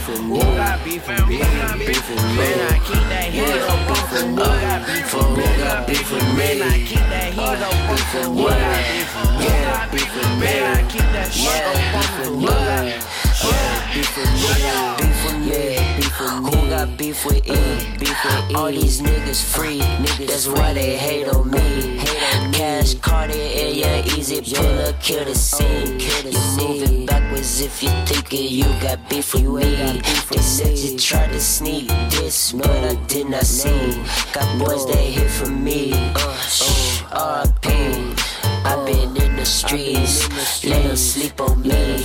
for me. Who gotta for me? Man, I keep that heat up. Who gotta for me? Who gotta for me? Man, I keep that heat up. Who gotta be for me? Man, I keep that shit up. For me? Beef with me, beef with me, beef with me. Who got beef with E? Beef with E. All these niggas free, niggas. That's why they hate on me. Cash Carter in your easy puller, kill the scene. You're moving backwards if you thinking you got beef with me. They said you tried to sneak this, but I did not see. Got boys that hit for me. Uh, shh, R.I.P. I've been in the streets, let them sleep on me.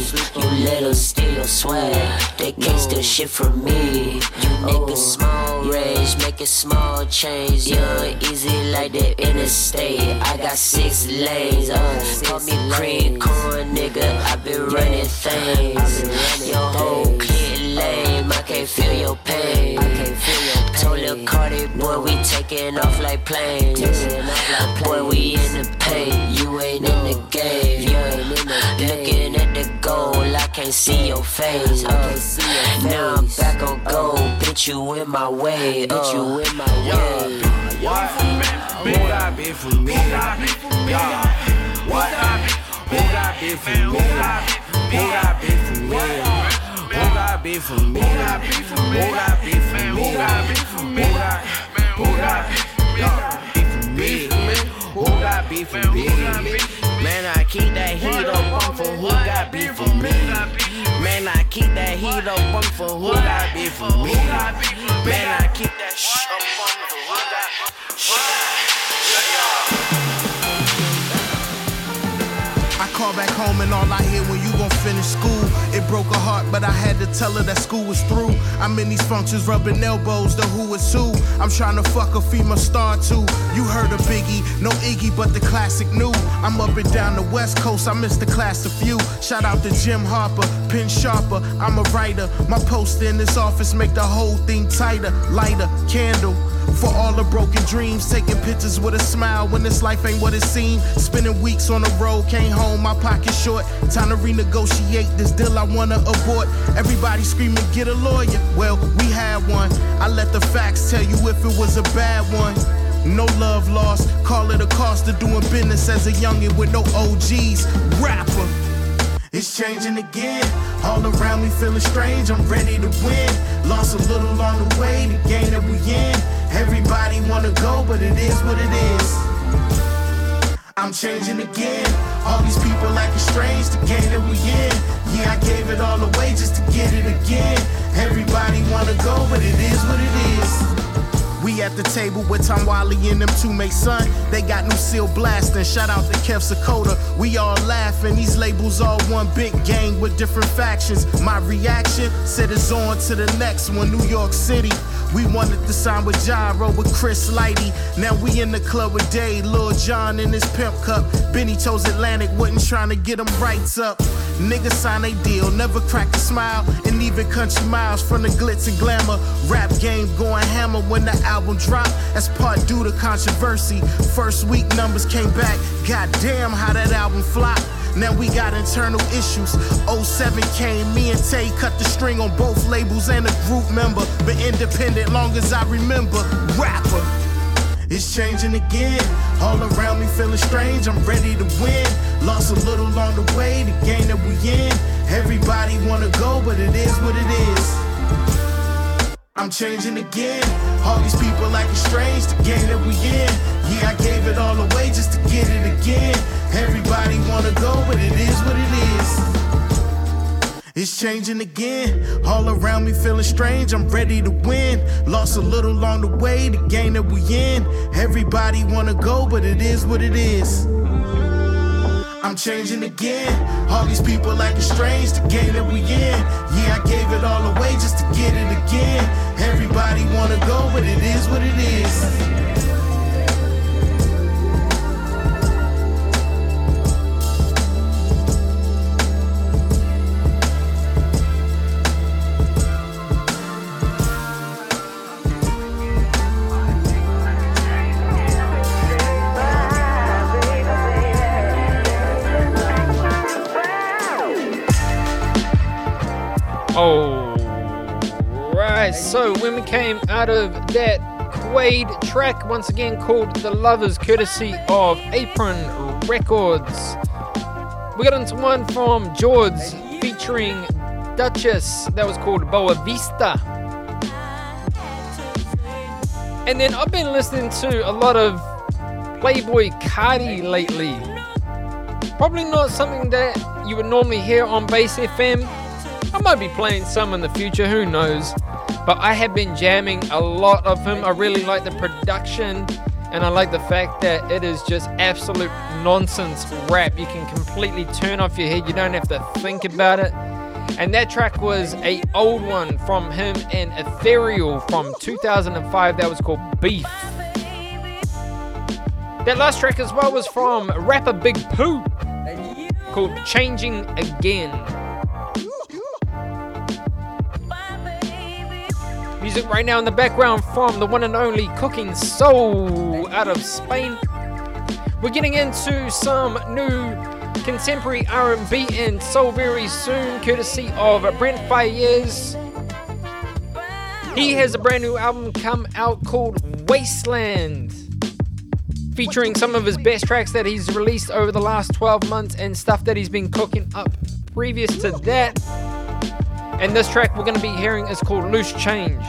You steal your swag, they can't steal shit from me. You niggas small range, making small change. Young, easy like the interstate. I got six lanes, uh, call me cream corn, nigga. I been running things. Your whole clique lame, I can't feel your pain. Told Lil Carti, boy, we taking off like planes. Boy, we in the paint, you ain't in the game. Yeah. Looking at the goal, I can't see your face. Uh. Now I'm back on gold, bitch, you in my way. Bitch, you in my way. What? Who got beef with me? Yeah. What? Who got beef with me? Who got beef with me? Who got beef with me? Who got beef with me? Who got beef with me? Who got beef with me? Who got beef with me? Who got beef with me? Man, I keep that heat up on for who got beef with me. Man, I keep that heat up on for who got beef with me. Man, I keep that shit up on for who got I call back home and all I hear when you gon' finish school. It broke her heart, but I had to tell her that school was through. I'm in these functions rubbing elbows, the who is who. I'm trying to fuck a female star too. You heard of Biggie, no Iggy, but the classic new. I'm up and down the West Coast, I missed the class of few. Shout out to Jim Harper, pen sharper. I'm a writer. My post in this office make the whole thing tighter, lighter, candle. For all the broken dreams, taking pictures with a smile when this life ain't what it seemed. Spending weeks on the road, came home, my pocket short. Time to renegotiate this deal I wanna abort. Everybody screaming, get a lawyer. Well, we had one. I let the facts tell you if it was a bad one. No love lost, call it a cost of doing business as a youngin' with no OGs. Rapper. It's changing again. All around me feeling strange. I'm ready to win. Lost a little along the way. The game that we in. Everybody wanna go, but it is what it is. I'm changing again. All these people acting strange. The game that we in. Yeah, I gave it all away just to get it again. Everybody wanna go, but it is what it is. We at the table with Tom Wally and them two make son. They got new seal blasting. Shout out to Kev Sakota. We all laughing. These labels all one big gang with different factions. My reaction said it's on to the next one. New York City. We wanted to sign with Gyro with Chris Lighty. Now we in the club with Dave, Lil Jon in his pimp cup. Benny chose Atlantic, wasn't trying to get them rights up. Niggas sign a deal, never crack a smile, and even country miles from the glitz and glamour. Rap game going hammer when the album dropped. That's part due to controversy. First week numbers came back. Goddamn, how that album flopped. Now we got internal issues. 07 came, me and Tay cut the string on both labels and a group member. Been independent long as I remember. Rapper. It's changing again. All around me feeling strange. I'm ready to win. Lost a little along the way. The game that we in. Everybody wanna go, but it is what it is. I'm changing again. All these people acting strange. The game that we in. Yeah, I gave it all away just to get it again. Everybody wanna go, but it is what it is. It's changing again. All around me feeling strange. I'm ready to win. Lost a little along the way. The game that we in. Everybody wanna go, but it is what it is. I'm changing again. All these people acting strange. The game that we in. Yeah, I gave it all away just to get it again. Is what it is. So when we came out of that Quaid track, once again called The Lovers, courtesy of Apron Records, we got into one from George featuring Duchess that was called Boa Vista. And then I've been listening to a lot of Playboi Carti lately. Probably not something that you would normally hear on Base FM. I might be playing some in the future, who knows? But I have been jamming a lot of him. I really like the production and I like the fact that it is just absolute nonsense rap. You can completely turn off your head, you don't have to think about it. And that track was a old one from him and Ethereal from 2005 that was called Beef. That last track as well was from rapper Big Pooh called Changing Again. Music right now in the background from the one and only Cookin Soul out of Spain. We're getting into some new contemporary R&B and soul very soon, courtesy of Brent Faiyaz. He has a brand new album come out called Wasteland, featuring some of his best tracks that he's released over the last 12 months and stuff that he's been cooking up previous to that. And this track we're going to be hearing is called Loose Change.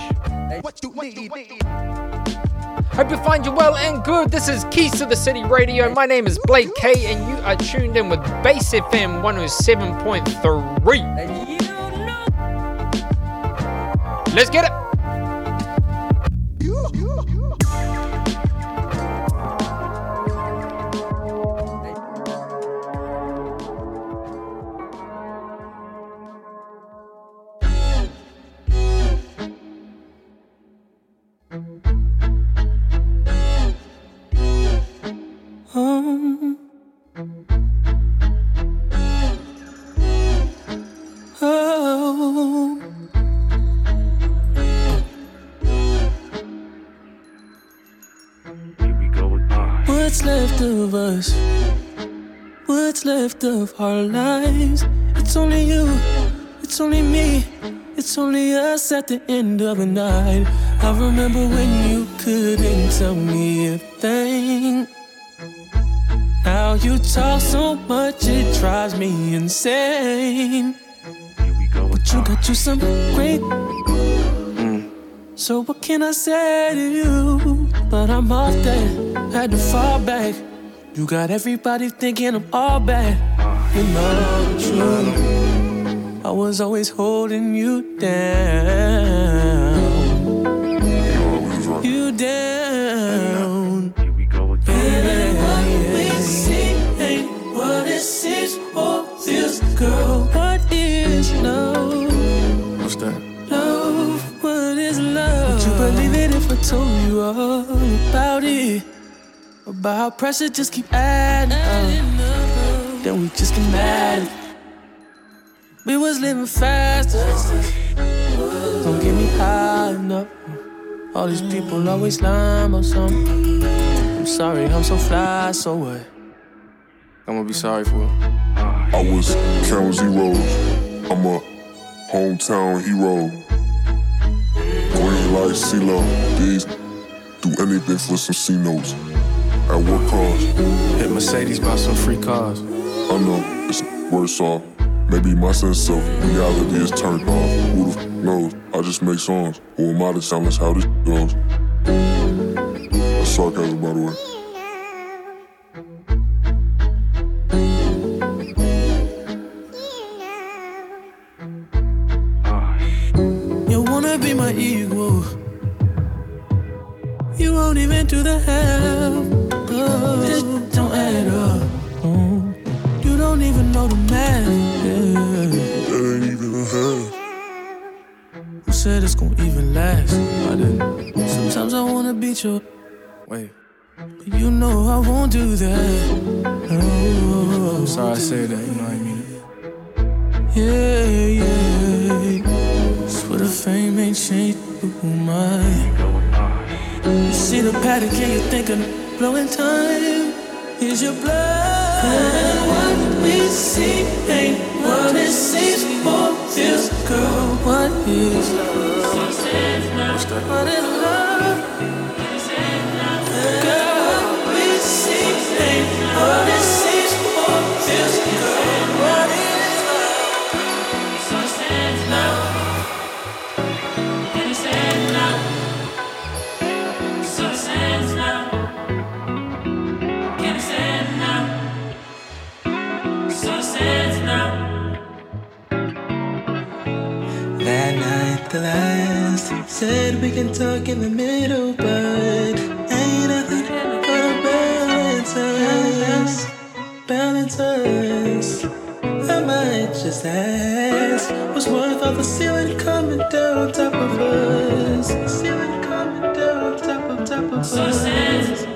Hope you find you well and good. This is Keys to the City Radio. My name is Blake K, and you are tuned in with Base FM 107.3. Let's get it. Left of our lives? It's only you, it's only me, it's only us at the end of the night. I remember when you couldn't tell me a thing. Now you talk so much, it drives me insane. But you got you some great. So what can I say to you? But I'm off there, had to fall back. You got everybody thinking I'm all bad. You know the truth. I was always holding you down. You down. About how pressure just keep adding up. Then we just get mad. We was living fast. Don't get me high enough. All these people always lying about something. I'm sorry, I'm so fly, so what? I'm gonna be sorry for it. I was counting zeros. I'm a hometown hero. Green light, CeeLo. These do anything for some C notes. At what cost? Hit Mercedes by some free cars. I know it's worse off. Maybe my sense of reality is turned off. Who the f knows? I just make songs. Who am I to challenge how this goes? That's sarcasm, by the way. You wanna be my equal. You won't even do the half. Oh, this don't add up. You don't even know the math. Yeah. That ain't even a half. Who said it's gonna even last? I didn't. Sometimes I wanna beat your. Wait. But you know I won't do that. I'm sorry I said that, you know what I mean? Yeah, yeah. Swear the fame ain't changed who mine. You see the pattern, can you think of blowing time? Is your blood? And what we see ain't what it seems or feels, girl. What is love? What is love? Girl, what we see ain't what it The last said we can talk in the middle, but ain't nothing gonna balance us. Balance us. I might just ask, what's worth all the ceiling coming down on top of us? Ceiling coming down on top of top of us. And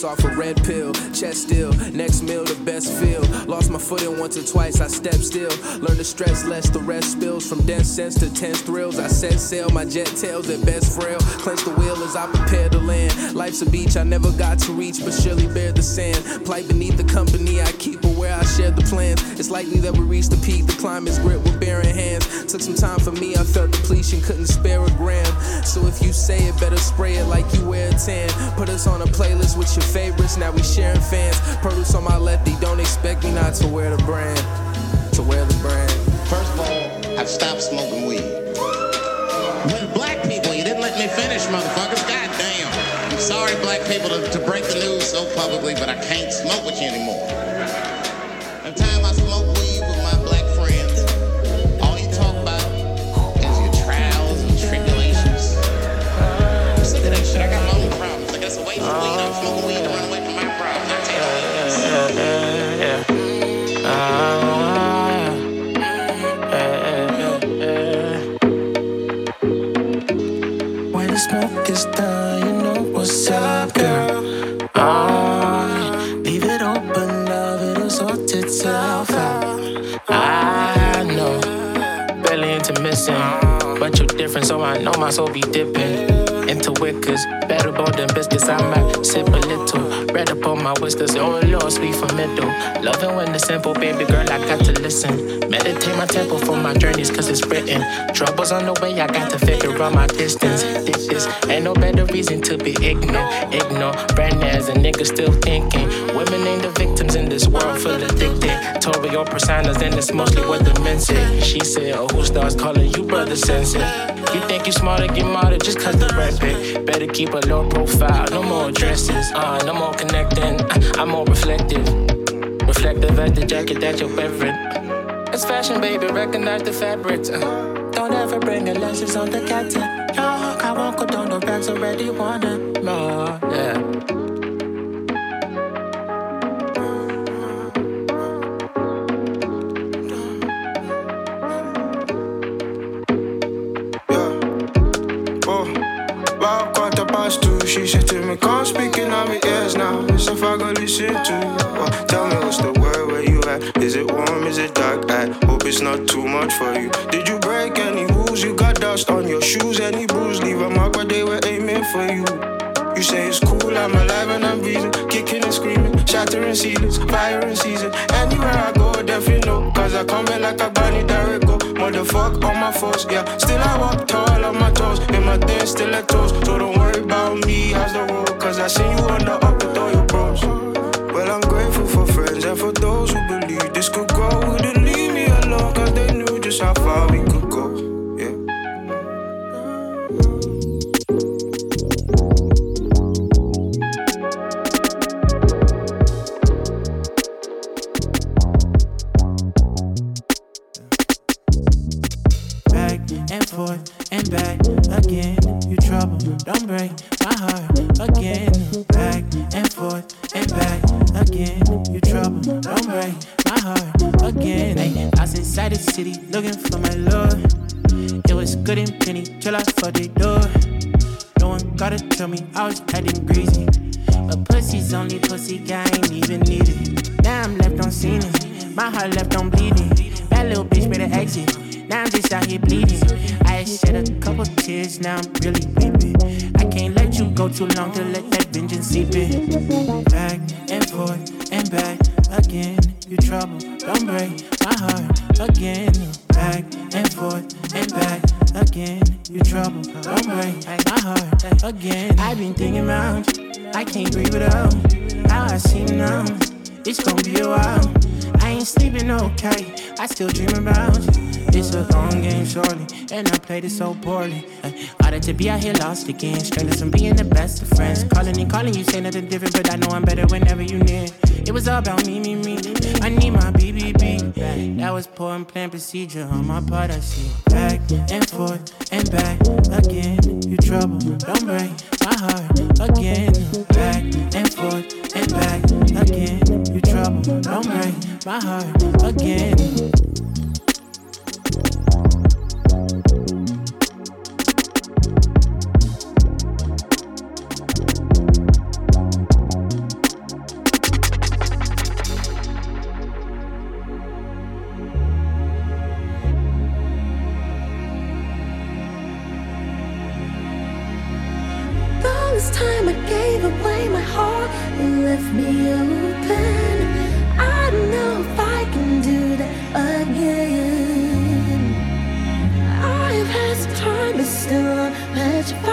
matrix off a red pill, chest still. Next meal, the best feel. Lost my footing once or twice, I step still. Learn to stress less, the rest spills. From dense sense to tense thrills, I set sail, my jet tails at best frail. Clench the wheel as I prepare to land. Life's a beach I never got to reach, but surely bear the sand. Plight beneath the company I keep, where I share the plans. It's likely that we reach the peak, the climb is grip with barren hands. Took some time for me, I felt depletion, couldn't spare a gram. So if you say it, better spray it like you wear a tan. Put us on a playlist with your favorites, now we sharing fans. Produce on my lefty, don't expect me not to wear the brand. To wear the brand. First of all, I've stopped smoking weed. When black people, you didn't let me finish, motherfuckers. God damn. I'm sorry, black people, to, to break the news so publicly, but I can't smoke with you anymore. So I know my soul be dipping. Into wickers, better bold than biscuits. I might sip a little, bread up on my whiskers. Oh Lord, sweet for middle. Loving when it's simple, baby girl, I got to listen. Meditate my tempo for my journeys, cause it's written. Troubles on the way, I got to figure out my distance. This is, ain't no better reason to be ignorant. Ignore, brand as a nigga still thinking. Women ain't the victims in this world full of dictatorial personas, and it's mostly what the men say. She said, Oh, who starts calling you brother sensei? You think you smarter, get martyr just cause the rap it. Better keep a low profile, no more addresses, uh, no more connecting. I'm more reflective. Reflective as the jacket that you're wearing. It's fashion, baby, recognize the fabrics. Uh, don't ever bring your lenses on the cat. Yo, I won't go down the bags already wanna more, yeah. Past two, she said to me, Come speaking on me ears now. So if I go listen to you, oh, tell me what's the word where you at? Is it warm? Is it dark? I hope it's not too much for you. Did you break any rules? You got dust on your shoes, any bruise? Leave a mark where they were aiming for you. You say it's cool, I'm alive and I'm breathing, kicking and screaming, shattering ceilings, fire in season. Anywhere I go, you know, cause I come in like a bunny Darico. fuck on my force, yeah. Still I walk tall on my toes, and my dance still at toes. So don't worry about me, how's the road? Cause I see you on the don't break my heart again. Back and forth and back again. You trouble, don't break my heart again. Hey, I was inside the city looking for my lord. It was good and plenty till I fucked the door. No one gotta tell me I was acting greasy. But pussy's only pussy, guy ain't even need it. Now I'm left on scene. My heart left on bleeding. That little bitch better exit. Now I'm just out here bleeding. I shed a couple tears, now I'm really weeping. Too long to let that vengeance seep in. Back and forth and back again. You trouble, don't break my heart again. Back and forth and back again. You trouble, don't break my heart again. I've been thinking about you. I can't breathe without how I see now. It's gonna be a while. I ain't sleeping okay. I still dream about you. It's a long game, surely, and I played it so poorly. Harder to be out here lost again. Strained from being the best of friends. Calling and calling, you say nothing different, but I know I'm better whenever you near. It was all about me, me, me. I need my BBB. That was poor and planned procedure on my part. I see back and forth and back again. You trouble, don't break my heart again. Back and forth and back again. You trouble, don't break my heart again. Choose to fill in. I can do that again. I have had some time, but still I'm petrified.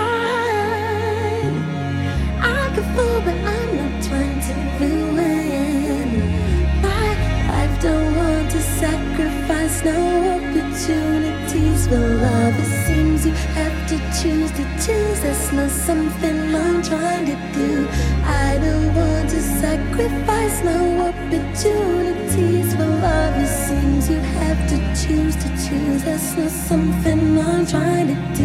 I could fall but I'm not turning away but I don't want to sacrifice no opportunities. Well, love, it seems you have to choose. to choose. That's not something I'm trying to. Sacrifice no opportunities for love. It seems you have to choose to choose. That's not something I'm trying to.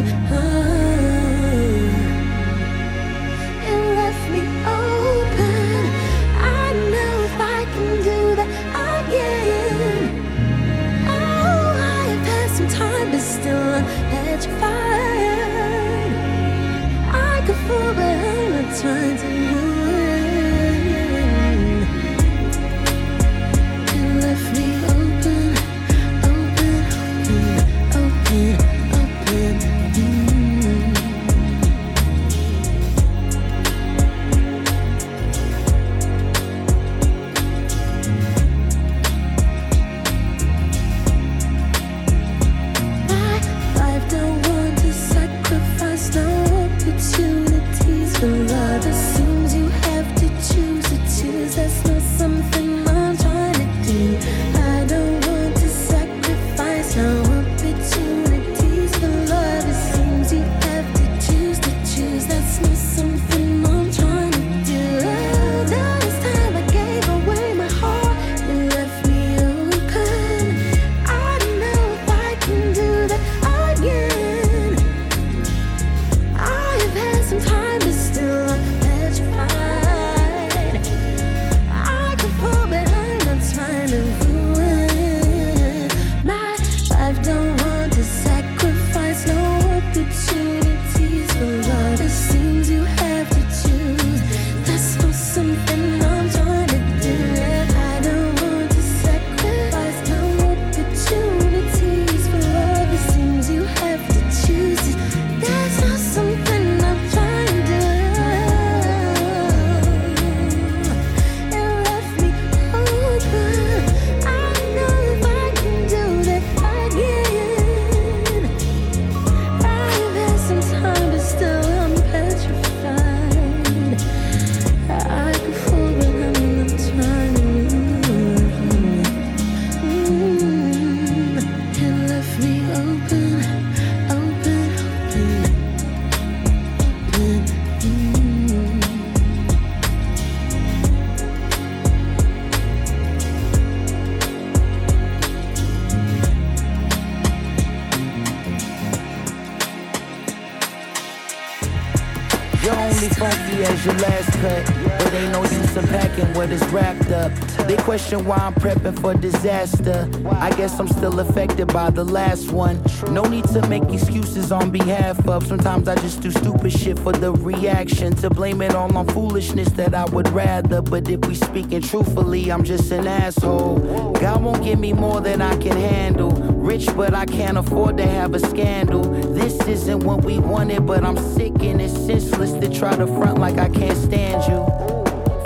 Question why I'm prepping for disaster. I guess I'm still affected by the last one. No need to make excuses on behalf of. Sometimes I just do stupid shit for the reaction. To blame it all on foolishness that I would rather. But if we speaking truthfully, I'm just an asshole. God won't give me more than I can handle. Rich, but I can't afford to have a scandal. This isn't what we wanted, but I'm sick and it's senseless to try to front like I can't stand you.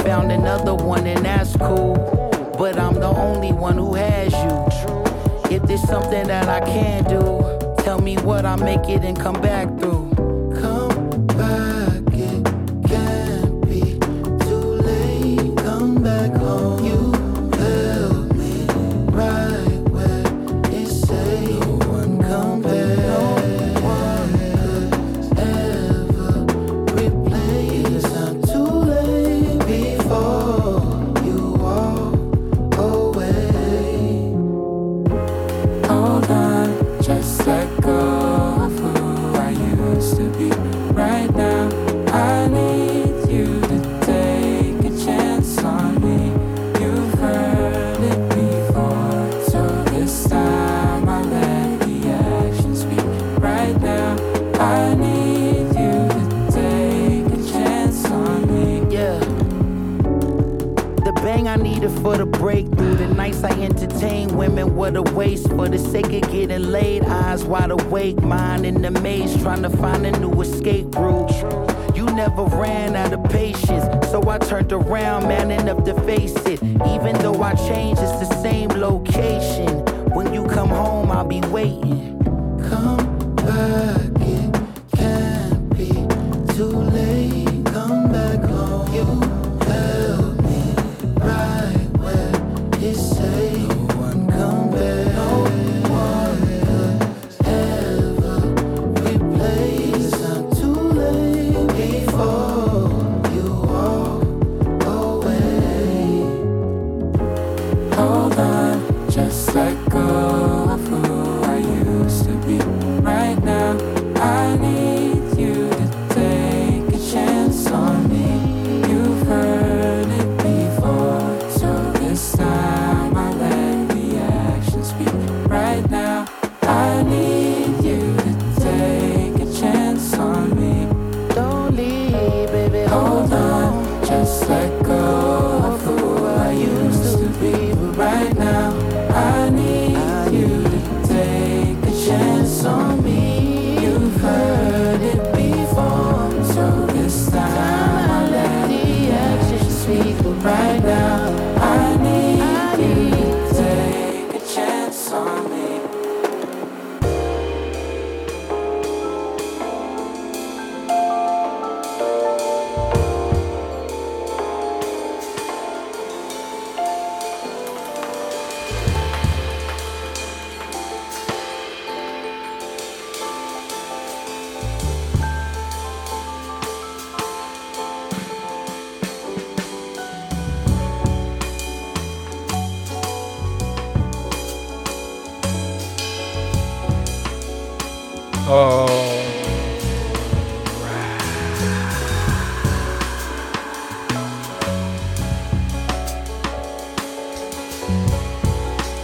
Found another one and that's cool, but I'm the only one who has you. If there's something that I can do, tell me what I make it and come back through.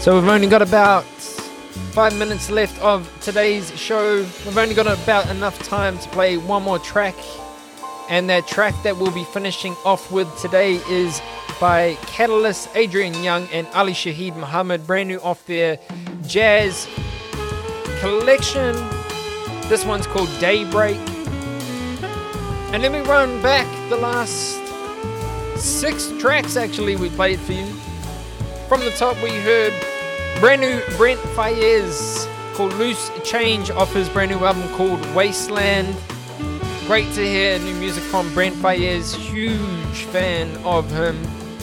So we've only got about five minutes left of today's show. We've only got about enough time to play one more track. And that track that we'll be finishing off with today is by Catalyst, Adrian Younge, and Ali Shaheed Muhammad, brand new off their jazz collection. This one's called Daybreak. And let me run back the last six tracks actually we played for you. From the top, we heard brand new Brent Faiyaz called Loose Change off his brand new album called Wasteland. Great to hear new music from Brent Faiyaz. Huge fan of him.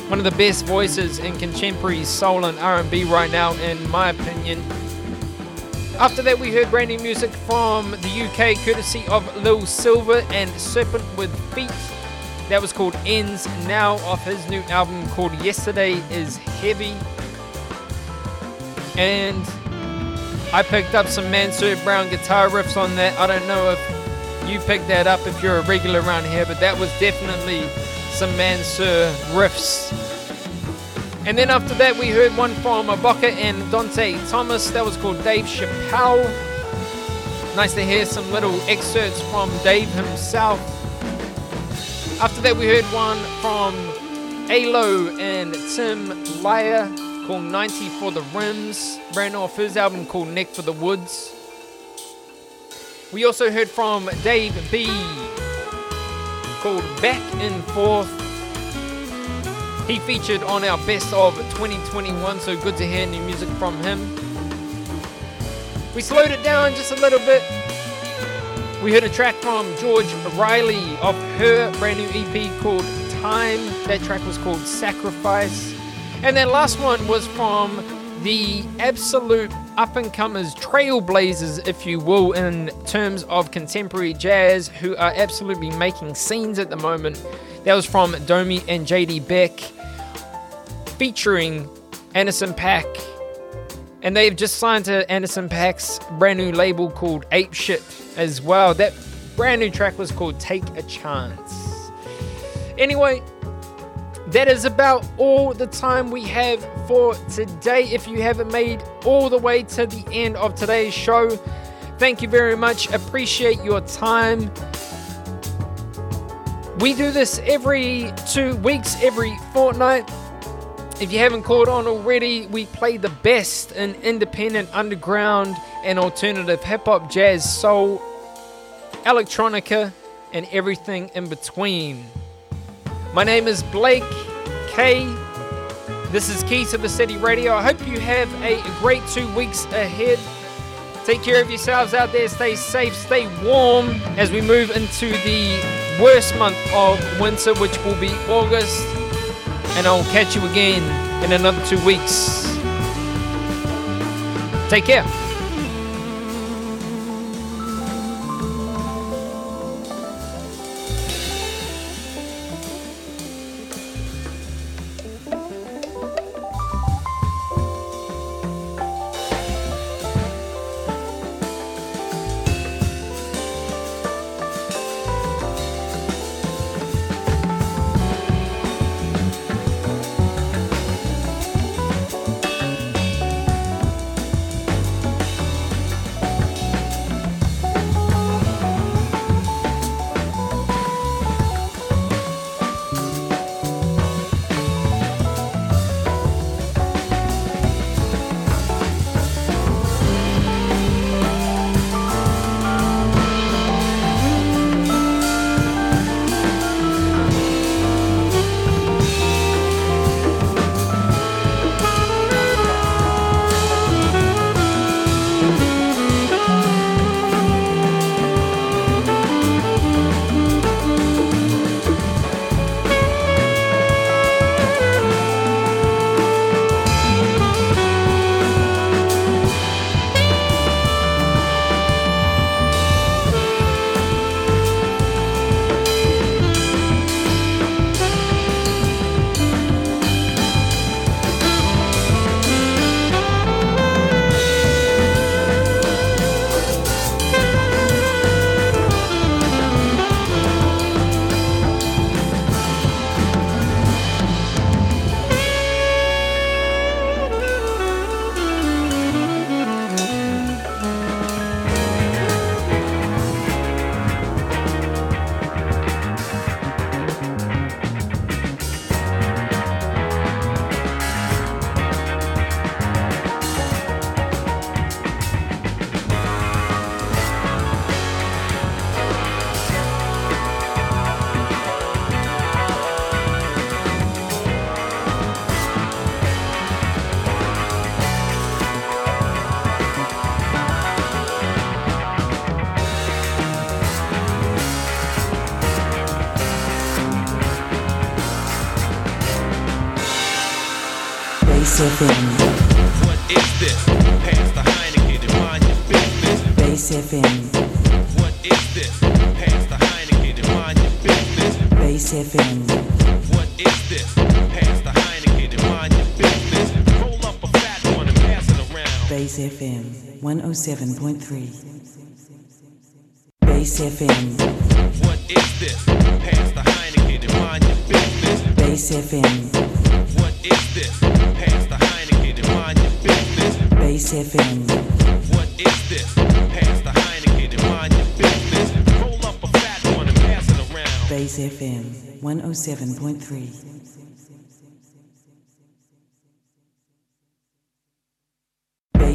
One of the best voices in contemporary soul and R&B right now, in my opinion. After that, we heard brand new music from the UK, courtesy of Lil Silva and Serpent with Feet. That was called Ends Now off his new album called Yesterday is Heavy. And I picked up some Mansur Brown guitar riffs on that. I don't know if you picked that up if you're a regular around here, but that was definitely some Mansur riffs. And then after that, we heard one from Aboka and Dante Thomas. That was called Dave Chappelle. Nice to hear some little excerpts from Dave himself. After that, we heard one from Alo and Tim Lyer called 90 for the Rims, ran off his album called Neck for the Woods. We also heard from Dave B called Back and Forth. He featured on our best of 2021, so good to hear new music from him. We slowed it down just a little bit. We heard a track from George Riley off her brand new EP called Time. That track was called Sacrifice. And that last one was from the absolute up and comers, trailblazers, if you will, in terms of contemporary jazz, who are absolutely making scenes at the moment. That was from Domi and JD Beck, featuring Anderson .Paak. And they've just signed to Anderson .Paak's brand new label called Ape Shit as well. That brand new track was called Take a Chance. Anyway, that is about all the time we have for today. If you haven't made all the way to the end of today's show, thank you very much. Appreciate your time. We do this every two weeks, every fortnight. If you haven't caught on already, we play the best in independent, underground, and alternative hip hop, jazz, soul, electronica, and everything in between. My name is Blake K. This is Keys to the City Radio. I hope you have a great two weeks ahead. Take care of yourselves out there. Stay safe, stay warm as we move into the worst month of winter, which will be August. And I'll catch you again in another two weeks. Take care. 107.3.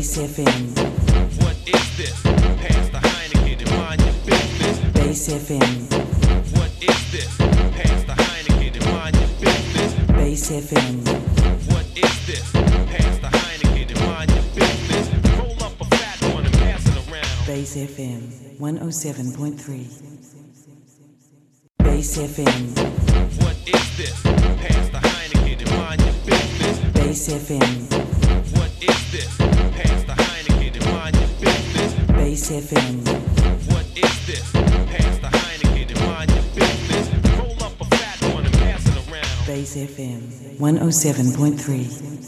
Base FM. What is this? Pass the Heineken and mind your business. Base FM. What is this? Pass the Heineken and mind your business. Base FM. What is this? Pass the Heineken and mind your business. Roll up a fat one and pass it around. Base FM 107.3. Base FM. What is this? Pass the Heineken and mind your business. Base FM. What is this? Pass the Heineken and mind your business. Base FM. What is this? Pass the Heineken and mind your business. Roll up a fat one and pass it around. Base FM 107.3.